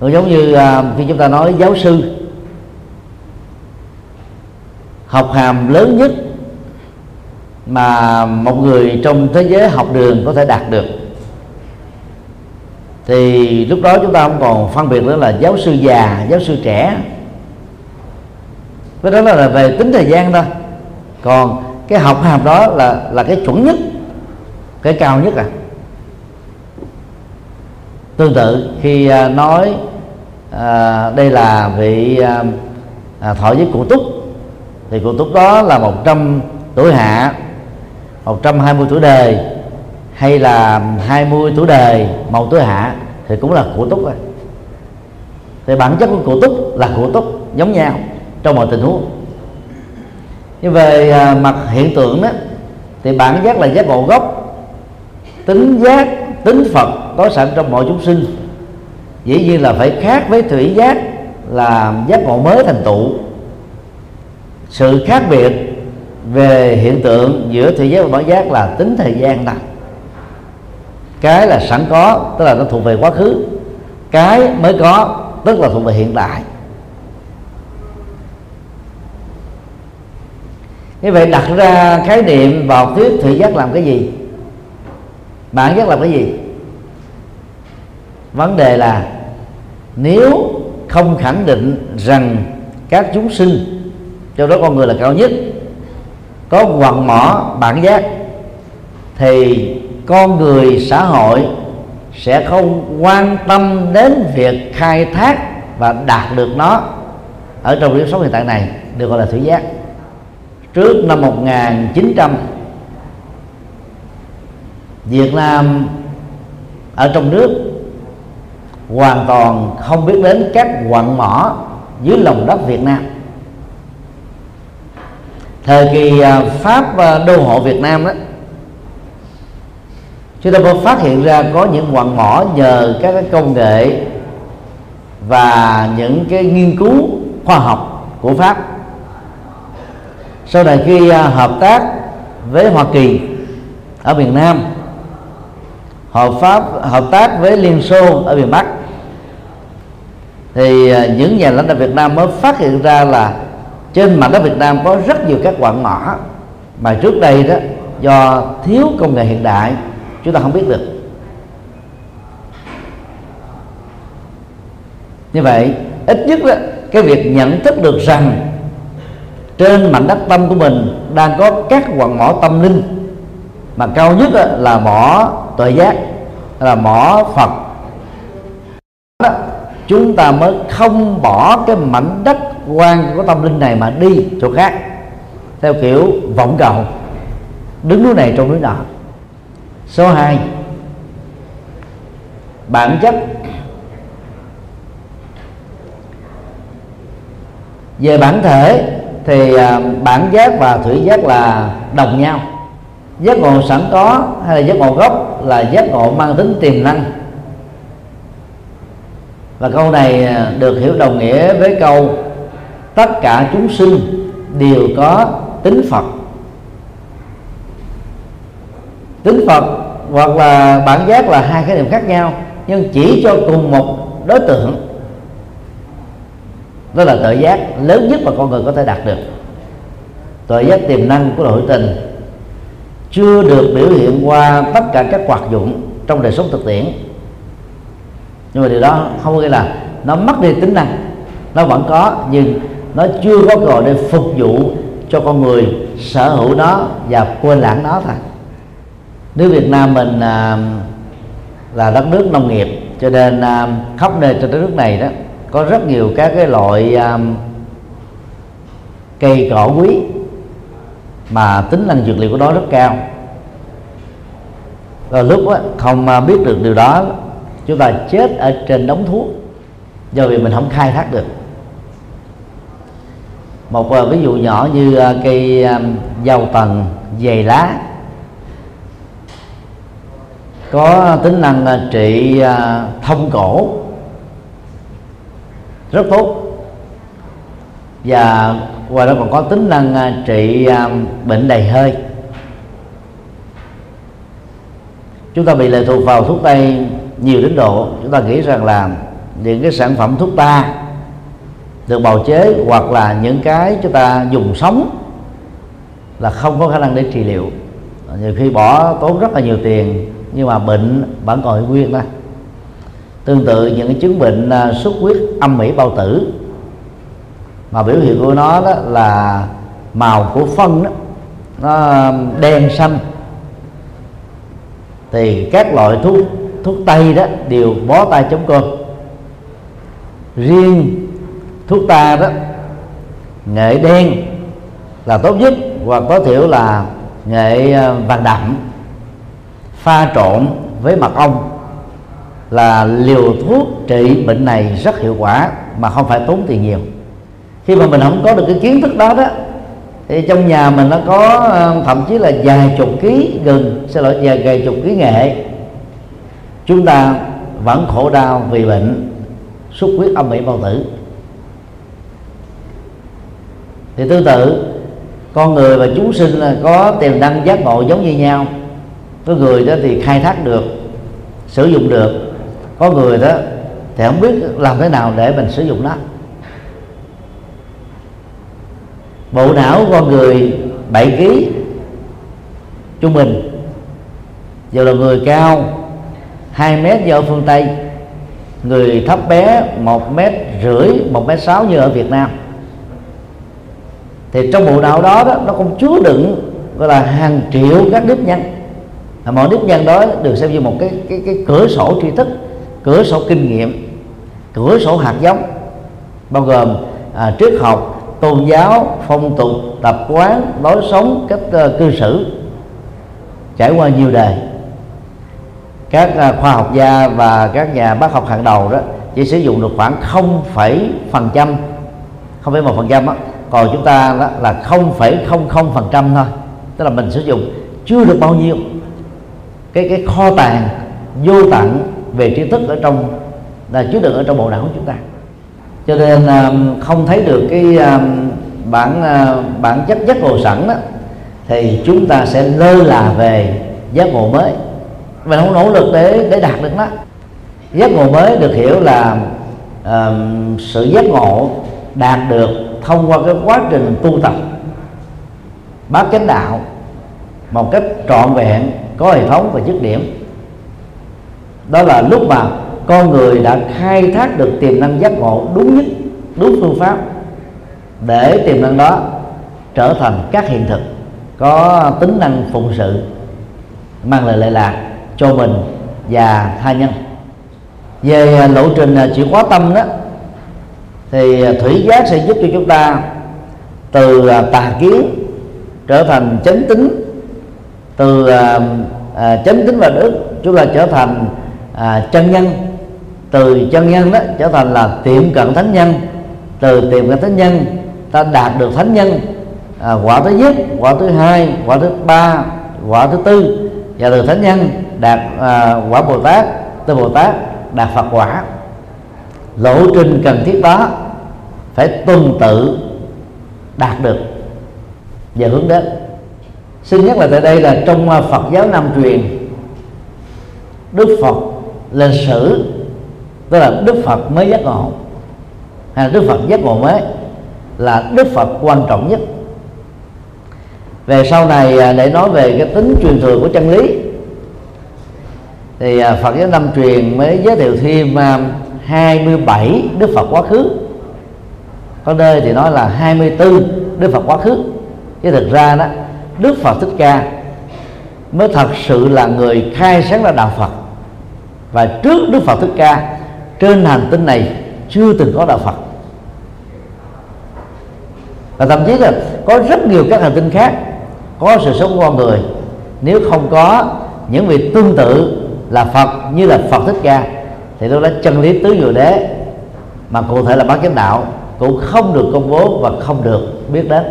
Speaker 1: Cũng giống như uh, khi chúng ta nói giáo sư. Học hàm lớn nhất mà một người trong thế giới học đường có thể đạt được thì lúc đó chúng ta không còn phân biệt nữa là giáo sư già giáo sư trẻ. Cái đó là về tính thời gian thôi. Còn cái học hàm đó là là cái chuẩn nhất cái cao nhất à. Tương tự khi à, nói à, đây là vị à, à, thọ với cụ túc thì cụ túc đó là 100 tuổi hạ 120 tuổi đời hay là 20 tuổi đời màu tuổi hạ thì cũng là cụ túc rồi. Thì bản chất của cụ túc là cụ túc giống nhau trong mọi tình huống. Nhưng về à, mặt hiện tượng đó thì bản giác là giác ngộ gốc tính giác tính phật có sẵn trong mọi chúng sinh. Dĩ nhiên là phải khác với thủy giác là giác ngộ mới thành tựu. Sự khác biệt về hiện tượng giữa thủy giác và bản giác là tính thời gian này cái là sẵn có, tức là nó thuộc về quá khứ. Cái mới có, tức là thuộc về hiện tại. Như vậy đặt ra khái niệm vào thuyết thị giác làm cái gì? Bản giác làm cái gì? Vấn đề là nếu không khẳng định rằng các chúng sinh, trong đó con người là cao nhất, có quần mỏ bản giác, thì con người xã hội sẽ không quan tâm đến việc khai thác và đạt được nó ở trong kiếp sống hiện tại này, được gọi là thủy giác. Trước năm 1900 Việt Nam ở trong nước hoàn toàn không biết đến các quặng mỏ dưới lòng đất Việt Nam. Thời kỳ à, Pháp à, đô hộ Việt Nam đó chúng ta mới phát hiện ra có những quặng mỏ nhờ các cái công nghệ và những cái nghiên cứu khoa học của Pháp. Sau này khi à, hợp tác với Hoa Kỳ ở miền Nam hợp pháp hợp tác với Liên Xô ở miền Bắc, thì à, những nhà lãnh đạo Việt Nam mới phát hiện ra là trên mặt đất Việt Nam có rất nhiều các quặng mỏ mà trước đây đó do thiếu công nghệ hiện đại chúng ta không biết được. Như vậy ít nhất đó, cái việc nhận thức được rằng trên mảnh đất tâm của mình đang có các quặng mỏ tâm linh mà cao nhất là mỏ tuệ giác là mỏ phật. Đó, chúng ta mới không bỏ cái mảnh đất quan của tâm linh này mà đi chỗ khác theo kiểu vọng cầu đứng núi này trong núi nọ số 2 bản chất. Về bản thể thì à, bản giác và thủy giác là đồng nhau. Giác ngộ sẵn có hay là giác ngộ gốc là giác ngộ mang tính tiềm năng. Và câu này à, được hiểu đồng nghĩa với câu tất cả chúng sinh đều có tính phật. Tính phật hoặc là bản giác là hai khái niệm khác nhau, nhưng chỉ cho cùng một đối tượng. Đó là tự giác lớn nhất mà con người có thể đạt được. Tự giác tiềm năng của nội tình chưa được biểu hiện qua tất cả các hoạt dụng trong đời sống thực tiễn. Nhưng mà điều đó không có nghĩa là nó mất đi tính năng. Nó vẫn có, nhưng nó chưa có cơ hội để phục vụ cho con người, sở hữu nó và quên lãng nó thôi nước Việt Nam mình à, là đất nước nông nghiệp cho nên à, khắp nơi trên đất nước này đó có rất nhiều các cái loại à, cây cỏ quý mà tính năng dược liệu của nó rất cao. Rồi lúc đó, không à, biết được điều đó chúng ta chết ở trên đống thuốc do vì mình không khai thác được. Một à, ví dụ nhỏ như à, cây dầu tần dày lá có tính năng à, trị à, thông cổ. Rất tốt. Và ngoài ra còn có tính năng à, trị bệnh đầy hơi. Chúng ta bị lệ thuộc vào thuốc tây nhiều đến độ. Chúng ta nghĩ rằng là những cái sản phẩm thuốc ta được bào chế hoặc là những cái chúng ta dùng sống là không có khả năng để trị liệu. Nhiều khi bỏ tốn rất là nhiều tiền nhưng mà bệnh vẫn còn nguyên đó tương tự những cái chứng bệnh à, xuất huyết, âm mỹ, bao tử. Mà biểu hiện của nó đó là màu của phân đó, nó đen xanh. Thì các loại thuốc thuốc tây đó đều bó tay chống cơm. Riêng thuốc ta đó, nghệ đen là tốt nhất, hoặc tối thiểu là nghệ à, vàng đậm pha trộn với mật ong là liều thuốc trị bệnh này rất hiệu quả mà không phải tốn tiền nhiều. Khi mà mình không có được cái kiến thức đó đó thì trong nhà mình nó có ờ, thậm chí là vài chục ký gừng xin lỗi vài, vài chục ký nghệ. Chúng ta vẫn khổ đau vì bệnh xuất huyết âm mỹ bao tử. Thì tương tự con người và chúng sinh là có tiềm năng giác ngộ giống như nhau có người đó thì khai thác được sử dụng được. Có người đó thì không biết làm thế nào để mình sử dụng nó. Bộ não con người 7 kg trung bình. Giờ là người cao 2 mét như ở phương Tây. Người thấp bé một mét rưỡi một mét sáu như ở Việt Nam. Thì trong bộ não đó, đó nó cũng chứa đựng gọi là hàng triệu các nếp nhăn mỗi nếp nhân đó được xem như một cái cái cái cửa sổ tri thức cửa sổ kinh nghiệm cửa sổ hạt giống bao gồm à, triết học tôn giáo phong tục tập quán lối sống cách uh, cư xử trải qua nhiều đời. Các uh, khoa học gia và các nhà bác học hàng đầu đó chỉ sử dụng được khoảng không phẩy phần trăm không phải một phần trăm còn chúng ta đó là không phẩy không không phần trăm thôi tức là mình sử dụng chưa được bao nhiêu cái cái kho tàng vô tận về tri thức ở trong là chứa đựng ở trong bộ não của chúng ta. Cho nên um, không thấy được cái um, bản uh, bản chất giác ngộ sẵn đó thì chúng ta sẽ lơ là về giác ngộ mới. Mình không nỗ lực để để đạt được nó. Giác ngộ mới được hiểu là uh, sự giác ngộ đạt được thông qua cái quá trình tu tập. Bát chánh đạo một cách trọn vẹn có hệ thống và dứt điểm. Đó là lúc mà con người đã khai thác được tiềm năng giác ngộ đúng nhất, đúng phương pháp để tiềm năng đó trở thành các hiện thực, có tính năng phụng sự, mang lại lệ lạc cho mình và tha nhân. Về à, lộ trình à, chuyển hóa tâm đó, thì à, thủy giác sẽ giúp cho chúng ta từ tà kiến trở thành chánh tính từ à, à, chánh tính và đức chúng ta trở thành à, chân nhân. Từ chân nhân đó trở thành là tiệm cận thánh nhân. Từ tiệm cận thánh nhân ta đạt được thánh nhân. À, quả thứ nhất quả thứ hai quả thứ ba quả thứ tư và từ thánh nhân đạt à, quả bồ tát. Từ bồ tát đạt phật quả. Lộ trình cần thiết đó phải tuân tự đạt được và hướng đến xin nhắc là tại đây là trong à, Phật giáo Nam truyền, Đức Phật lên sử, tức là Đức Phật mới giác ngộ. Hay là Đức Phật giác ngộ mới là Đức Phật quan trọng nhất. Về sau này à, để nói về cái tính truyền thừa của chân lý, thì à, Phật giáo Nam truyền mới giới thiệu thêm 27 Đức Phật quá khứ. Có nơi thì nói là 24 Đức Phật quá khứ. Chứ thực ra đó Đức Phật Thích Ca mới thật sự là người khai sáng ra đạo Phật. Và trước Đức Phật Thích Ca, trên hành tinh này chưa từng có đạo Phật. Và thậm chí là có rất nhiều các hành tinh khác, có sự sống của con người. Nếu không có những vị tương tự là Phật như là Phật Thích Ca, thì đó là chân lý tứ diệu đế mà cụ thể là bát chánh đạo cũng không được công bố và không được biết đến.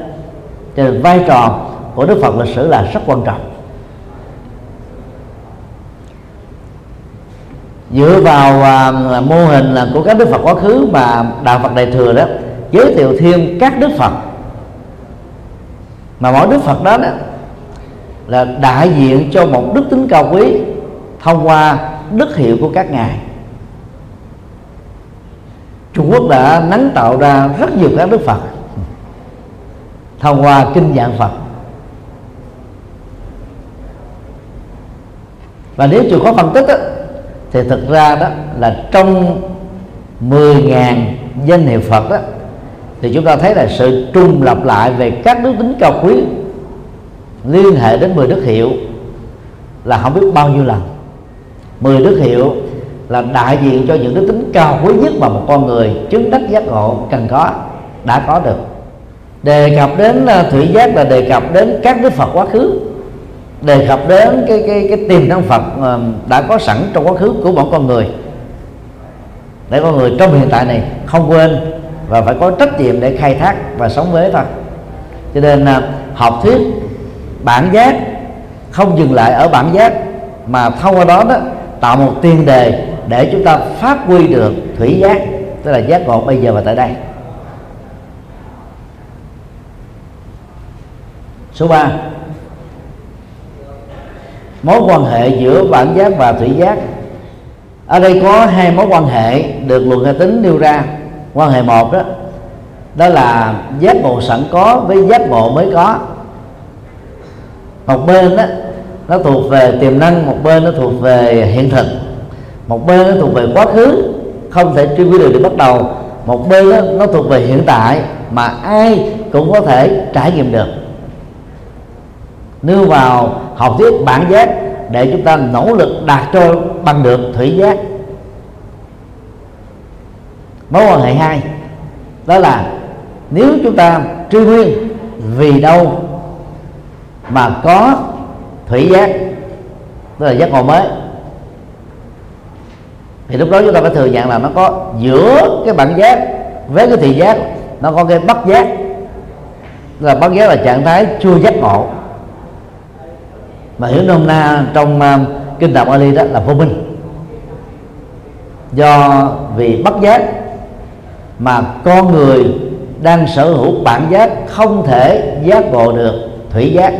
Speaker 1: Cho nên vai trò của Đức Phật lịch sử là rất quan trọng. Dựa vào à, mô hình là của các Đức Phật quá khứ mà đạo Phật Đại thừa đó giới thiệu thêm các Đức Phật. Mà mỗi Đức Phật đó, đó là đại diện cho một đức tính cao quý thông qua đức hiệu của các ngài. Trung Quốc đã nắng tạo ra rất nhiều các Đức Phật thông qua kinh dạng Phật. Và nếu chưa có phân tích đó, thì thực ra đó là trong 10.000 danh hiệu Phật đó thì chúng ta thấy là sự trùng lặp lại về các đức tính cao quý liên hệ đến 10 đức hiệu là không biết bao nhiêu lần. 10 đức hiệu là đại diện cho những đức tính cao quý nhất mà một con người chứng đắc giác ngộ cần có đã có được. Đề cập đến à, thủy giác là đề cập đến các đức phật quá khứ đề cập đến cái cái cái tiềm năng phật ờ, đã có sẵn trong quá khứ của mỗi con người. Để con người trong hiện tại này không quên và phải có trách nhiệm để khai thác và sống với thôi. Cho nên ờ, học thuyết bản giác, không dừng lại ở bản giác, mà thông qua đó đó, tạo một tiền đề để chúng ta phát huy được thủy giác, tức là giác ngộ bây giờ và tại đây. Số 3 mối quan hệ giữa bản giác và thủy giác. Ở đây có hai mối quan hệ được luận hệ tính nêu ra. Quan hệ một đó đó là giác ngộ sẵn có với giác ngộ mới có. Một bên đó nó thuộc về tiềm năng một bên nó thuộc về hiện thực. Một bên nó thuộc về quá khứ không thể truy quy được để bắt đầu. Một bên đó, nó thuộc về hiện tại mà ai cũng có thể trải nghiệm được nêu vào học thuyết bản giác để chúng ta nỗ lực đạt cho bằng được thủy giác. Mối quan hệ hai, đó là nếu chúng ta truy nguyên vì đâu mà có thủy giác tức là giác ngộ mới, thì lúc đó chúng ta phải thừa nhận là nó có giữa cái bản giác với cái thị giác, nó có cái bất giác. Là bất giác là trạng thái chưa giác ngộ mà hiểu nôm na trong uh, kinh tạng Ali đó là vô minh. Do vì bất giác mà con người đang sở hữu bản giác không thể giác ngộ được thủy giác.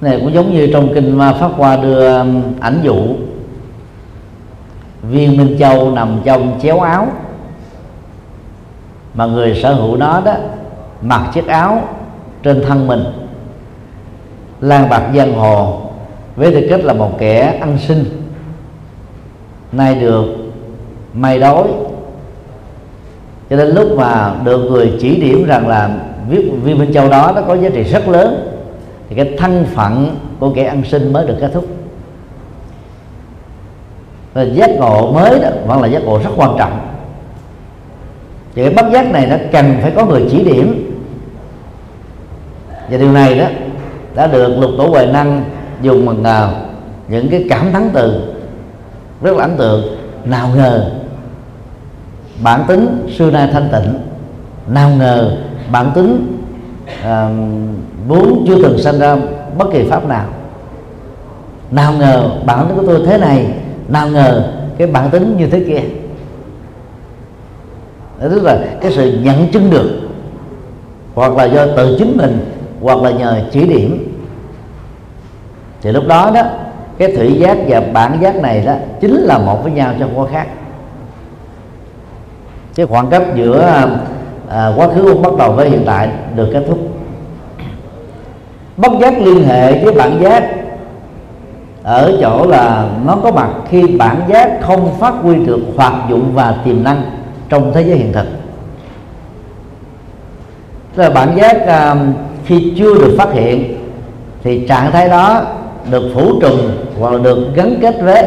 Speaker 1: Này cũng giống như trong kinh pháp hoa đưa ờ, ảnh dụ viên minh châu nằm trong chéo áo. Mà người sở hữu nó đó mặc chiếc áo trên thân mình lang bạc giang hồ. Với tư cách là một kẻ ăn sinh nay được may đói cho đến lúc mà được người chỉ điểm rằng là viết viên minh châu đó, nó có giá trị rất lớn, thì cái thân phận của kẻ ăn sinh mới được kết thúc. Và giác ngộ mới đó vẫn là giác ngộ rất quan trọng. Thì cái bất giác này nó cần phải có người chỉ điểm. Và điều này đó đã được lục tổ huệ năng dùng bằng uh, những cái cảm thắng từ rất là ấn tượng. Nào ngờ bản tính xưa nay thanh tịnh nào ngờ bản tính uh, vốn chưa từng sinh ra bất kỳ pháp nào. Nào ngờ bản tính của tôi thế này nào ngờ cái bản tính như thế kia. Tức là cái sự nhận chứng được hoặc là do tự chính mình hoặc là nhờ chỉ điểm thì lúc đó đó cái thủy giác và bản giác này đó chính là một với nhau trong quá khác. Cái khoảng cách giữa à, quá khứ bắt đầu với hiện tại được kết thúc. Bất giác liên hệ với bản giác ở chỗ là nó có mặt khi bản giác không phát huy được hoạt dụng và tiềm năng trong thế giới hiện thực. Tức là bản giác à, khi chưa được phát hiện thì trạng thái đó được phủ trùng hoặc là được gắn kết với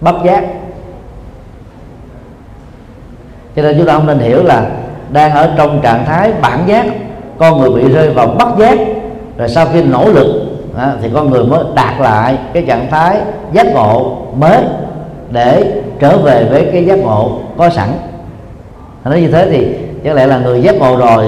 Speaker 1: bắp giác. Cho nên chúng ta không nên hiểu là đang ở trong trạng thái bản giác con người bị rơi vào bất giác rồi sau khi nỗ lực à, thì con người mới đạt lại cái trạng thái giác ngộ mới để trở về với cái giác ngộ có sẵn. Nói như thế thì chắc lẽ là người giác ngộ rồi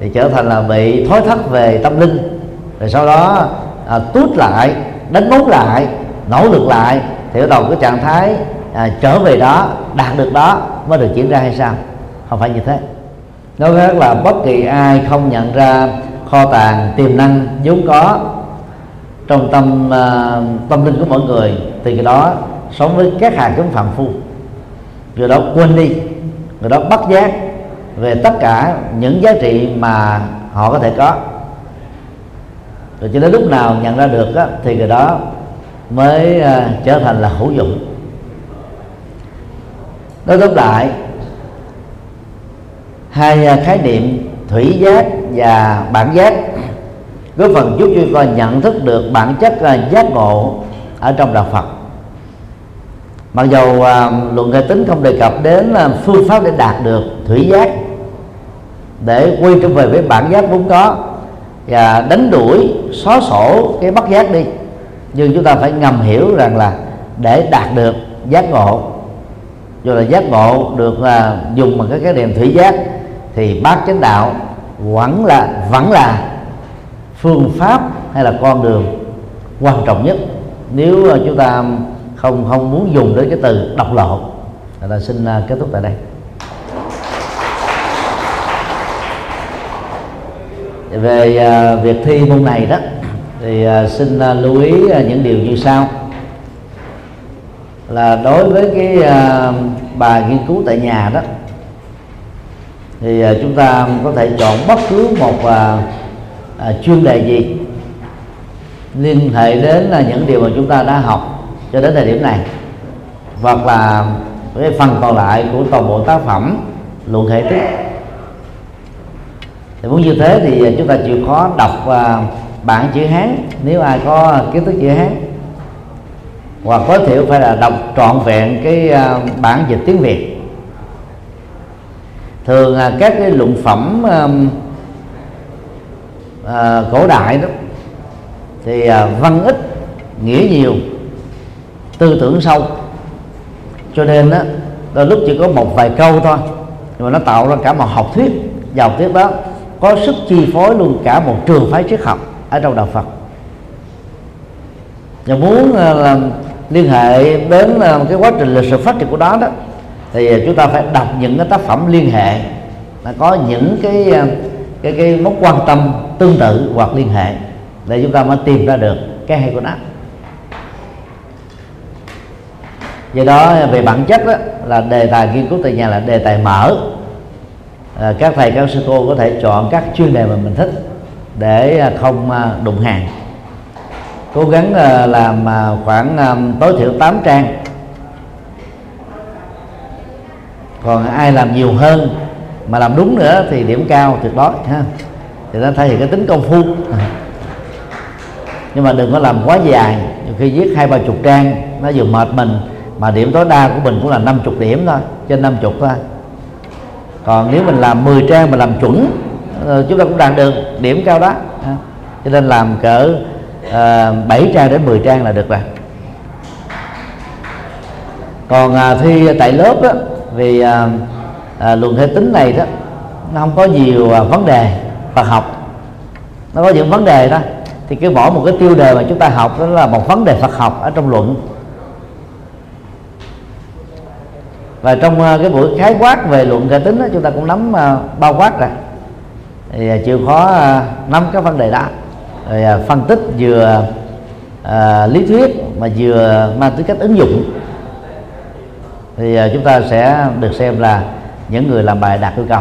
Speaker 1: thì trở thành là bị thối thất về tâm linh rồi sau đó à, tút lại đánh bóng lại nỗ lực lại thì bắt đầu cái trạng thái à, trở về đó đạt được đó mới được diễn ra hay sao? Không phải như thế. Nói khác là bất kỳ ai không nhận ra kho tàng tiềm năng vốn có trong tâm à, tâm linh của mọi người thì cái đó sống với các hàng giống phạm phu. Người đó quên đi người đó bắt giác về tất cả những giá trị mà họ có thể có rồi cho đến lúc nào nhận ra được á, thì người đó mới à, trở thành là hữu dụng. Nói tóm lại hai à, khái niệm thủy giác và bản giác góp phần giúp cho con nhận thức được bản chất uh, giác ngộ ở trong đạo Phật. Mặc dù à, luận hệ tính không đề cập đến à, phương pháp để đạt được thủy giác để quay trở về với bản giác vốn có và đánh đuổi, xóa sổ cái bất giác đi. Nhưng chúng ta phải ngầm hiểu rằng là để đạt được giác ngộ, dù là giác ngộ được là dùng bằng cái cái đèn thủy giác, thì bát chánh đạo vẫn là vẫn là phương pháp hay là con đường quan trọng nhất. Nếu à, chúng ta không không muốn dùng đến cái từ độc lộ là xin à, kết thúc tại đây. Về à, việc thi môn này đó, thì à, xin à, lưu ý những điều như sau. Là đối với cái bài nghiên cứu tại nhà đó, thì chúng ta có thể chọn bất cứ một chuyên đề gì liên hệ đến là những điều mà chúng ta đã học cho đến thời điểm này, hoặc là cái phần còn lại của toàn bộ tác phẩm luận hệ tích thì muốn như thế thì à, chúng ta chịu khó đọc à, bản chữ hán. Nếu ai có kiến thức chữ hán, hoặc tối thiểu phải là đọc trọn vẹn cái à, bản dịch tiếng việt. Thường các cái luận phẩm cổ đại đó, thì văn ít, nghĩa nhiều, tư tưởng sâu. Cho nên đó đôi lúc chỉ có một vài câu thôi, nhưng mà nó tạo ra cả một học thuyết và học thuyết đó có sức chi phối luôn cả một trường phái triết học ở trong đạo Phật. Và muốn ờ, làm liên hệ đến ờ, cái quá trình lịch sử phát triển của đó đó thì ờ, chúng ta phải đọc những cái tác phẩm liên hệ là có những cái cái cái mối quan tâm tương tự hoặc liên hệ để chúng ta mới tìm ra được cái hay của nó. Do đó về bản chất đó, là đề tài nghiên cứu tại nhà là đề tài mở à, các thầy các sư cô có thể chọn các chuyên đề mà mình thích để à, không à, đụng hàng. Cố gắng à, làm khoảng tối thiểu 8 trang. Còn ai làm nhiều hơn mà làm đúng nữa thì điểm cao tuyệt đối ha. Thì nó thể hiện cái tính công phu. Nhưng mà đừng có làm quá dài. Nhiều khi viết hai ba chục trang nó vừa mệt mình mà điểm tối đa của mình cũng là 50 điểm thôi trên 50 thôi còn nếu mình làm 10 trang mà làm chuẩn ờ, chúng ta cũng đạt được điểm cao đó. Cho nên làm cỡ ờ, uh, 7 trang đến 10 trang là được rồi. Còn uh, thi tại lớp đó, vì à, à, uh, uh, luận hệ tính này đó nó không có nhiều uh, vấn đề Phật học. Nó có những vấn đề đó thì cái mỗi một cái tiêu đề mà chúng ta học đó là một vấn đề Phật học ở trong luận. Và trong ờ, cái buổi khái quát về luận cả tính đó, chúng ta cũng nắm ờ, bao quát rồi. Thì ờ, chịu khó nắm các vấn đề đó rồi phân tích vừa à, lý thuyết mà vừa mang tính cách ứng dụng. Thì chúng ta sẽ được xem là những người làm bài đạt yêu cầu.